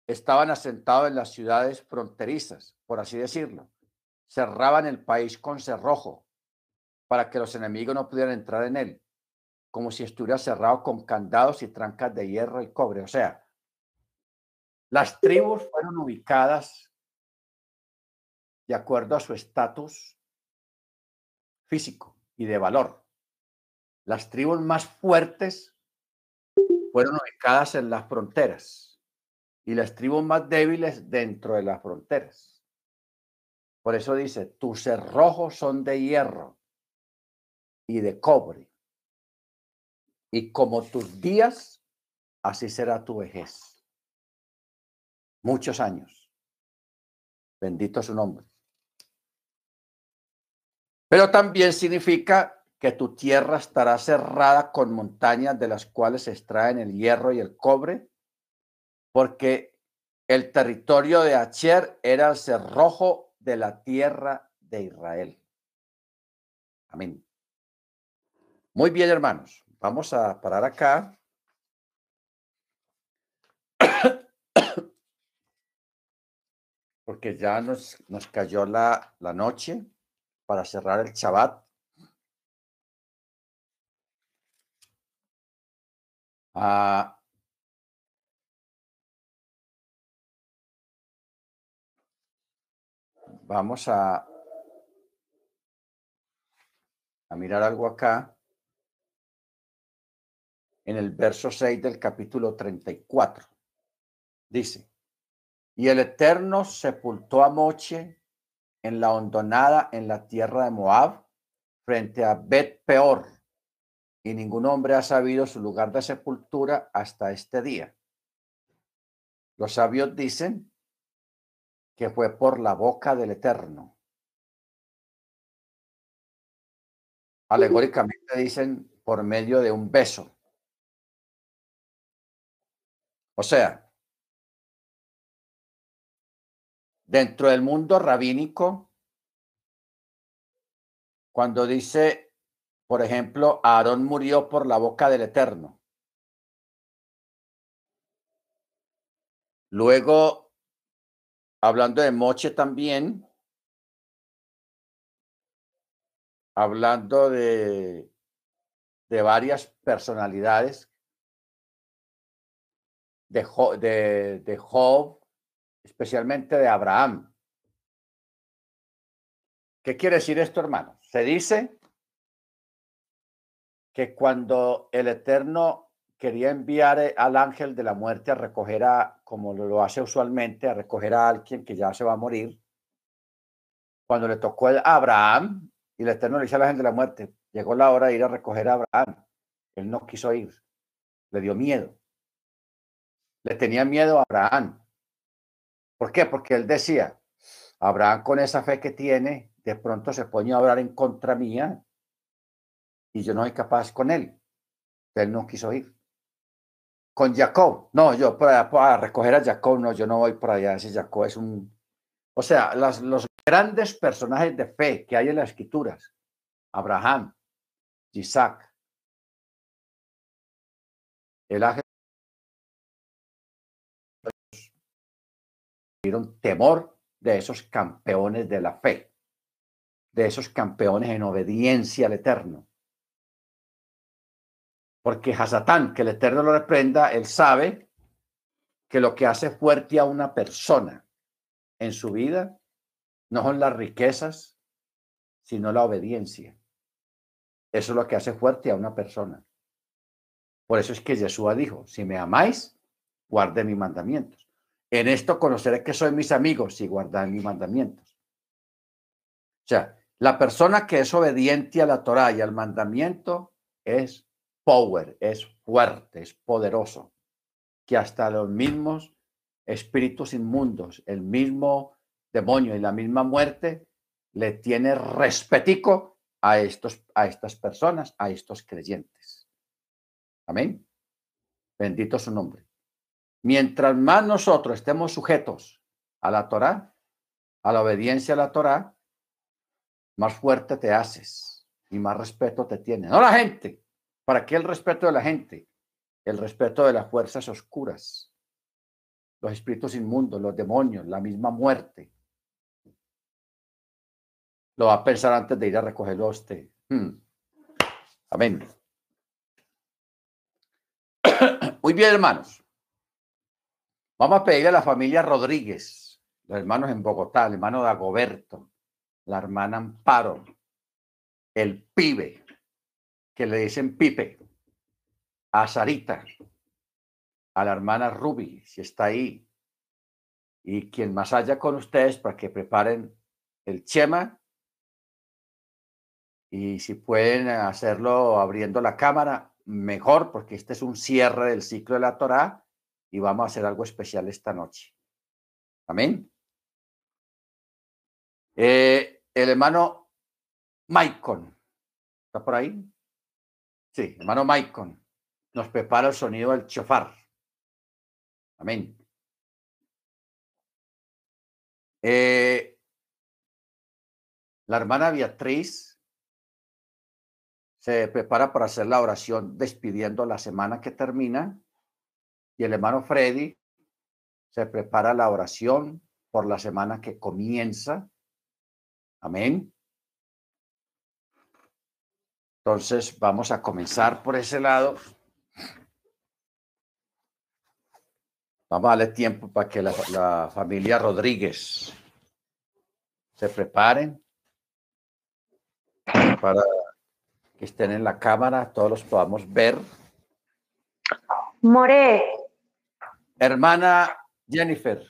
estaban asentados en las ciudades fronterizas, por así decirlo. Cerraban el país con cerrojo para que los enemigos no pudieran entrar en él, como si estuviera cerrado con candados y trancas de hierro y cobre. O sea, las tribus fueron ubicadas de acuerdo a su estatus físico y de valor. Las tribus más fuertes fueron ubicadas en las fronteras y las tribus más débiles dentro de las fronteras. Por eso dice, tus cerrojos son de hierro y de cobre. Y como tus días, así será tu vejez. Muchos años. Bendito su nombre. Pero también significa que tu tierra estará cerrada con montañas de las cuales se extraen el hierro y el cobre, porque el territorio de Acher era el cerrojo de la tierra de Israel. Amén. Muy bien, hermanos. Vamos a parar acá. Porque ya nos, nos cayó la, la noche para cerrar el Shabbat. Ah, vamos a, a mirar algo acá en el verso 6 del capítulo 34. Dice, y el Eterno sepultó a Moche en la hondonada en la tierra de Moab, frente a Bet Peor, y ningún hombre ha sabido su lugar de sepultura hasta este día. Los sabios dicen que fue por la boca del Eterno. Alegóricamente dicen por medio de un beso. O sea, dentro del mundo rabínico, cuando dice, por ejemplo, Aarón murió por la boca del Eterno. Luego, hablando de Moche también, hablando de, de varias personalidades de Job, de, Job, especialmente de Abraham. ¿Qué quiere decir esto, hermano? Se dice que cuando el Eterno quería enviar al ángel de la muerte a recoger a, como lo hace usualmente, a recoger a alguien que ya se va a morir, cuando le tocó a Abraham y el Eterno le dice al ángel de la muerte, llegó la hora de ir a recoger a Abraham. Él no quiso ir, le dio miedo. Le tenía miedo a Abraham. ¿Por qué? Porque él decía, Abraham con esa fe que tiene, de pronto se pone a hablar en contra mía y yo no soy capaz con él. Él no quiso ir. Con Jacob, no, yo para, recoger a Jacob, no, yo no voy por allá. Ese Jacob es un... O sea, los grandes personajes de fe que hay en las escrituras, Abraham, Isaac, el ángel tuvieron temor de esos campeones de la fe, de esos campeones en obediencia al Eterno. Porque Hasatán, que el Eterno lo reprenda, él sabe que lo que hace fuerte a una persona en su vida no son las riquezas, sino la obediencia. Eso es lo que hace fuerte a una persona. Por eso es que Jesús dijo, si me amáis, guarde mis mandamientos. En esto conoceré que soy mis amigos si guardan mis mandamientos. O sea, la persona que es obediente a la Torah y al mandamiento es power, es fuerte, es poderoso, que hasta los mismos espíritus inmundos, el mismo demonio y la misma muerte le tiene respetico a, estos, a estas personas, a estos creyentes. Amén. Bendito su nombre. Mientras más nosotros estemos sujetos a la Torah, a la obediencia a la Torah, más fuerte te haces y más respeto te tiene. No la gente. ¿Para qué el respeto de la gente? El respeto de las fuerzas oscuras, los espíritus inmundos, los demonios, la misma muerte. Lo va a pensar antes de ir a recogerlo a usted. Hmm. Amén. Muy bien, hermanos. Vamos a pedirle a la familia Rodríguez, los hermanos en Bogotá, el hermano Dagoberto, la hermana Amparo, el pibe, que le dicen Pipe, a Sarita, a la hermana Ruby, si está ahí, y quien más haya con ustedes para que preparen el chema. Y si pueden hacerlo abriendo la cámara, mejor, porque este es un cierre del ciclo de la Torá y vamos a hacer algo especial esta noche. Amén. Eh, el hermano Maicon, ¿está por ahí? Sí, hermano Maicon, nos prepara el sonido del chofar. Amén. Eh, la hermana Beatriz se prepara para hacer la oración despidiendo la semana que termina y el hermano Freddy se prepara la oración por la semana que comienza. Amén. Entonces vamos a comenzar por ese lado. Vamos a darle tiempo para que la, familia Rodríguez se preparen para que estén en la cámara, todos los podamos ver. More, Hermana Jennifer.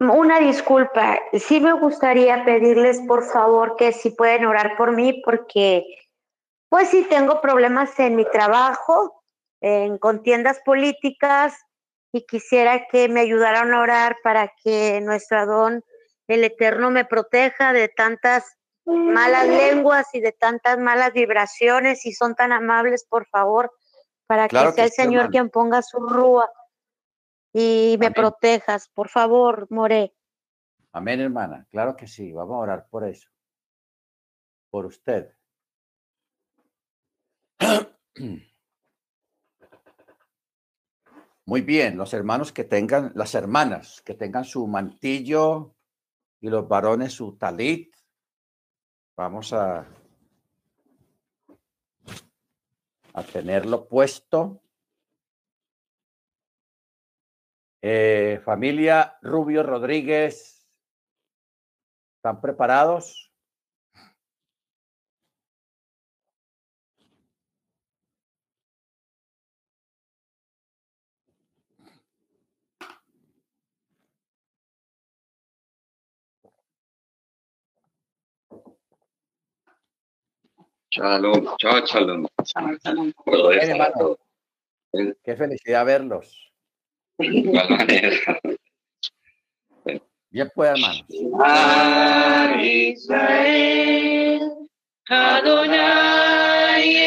Una disculpa, sí me gustaría pedirles por favor que si pueden orar por mí porque pues sí tengo problemas en mi trabajo, en contiendas políticas y quisiera que me ayudaran a orar para que nuestro Adón, el Eterno, me proteja de tantas malas lenguas y de tantas malas vibraciones. Si son tan amables, por favor, para que sea el Señor quien ponga su rúa y me protejas, por favor, More. Amén, hermana. Claro que sí. Vamos a orar por eso. Por usted. Muy bien, los hermanos que tengan, las hermanas que tengan su mantillo y los varones su talit. Vamos a, a tenerlo puesto. Eh, familia Rubio Rodríguez, ¿están preparados? Shalom, chao, shalom. Qué felicidad verlos. Bien pues, hermano. Israel, Adonai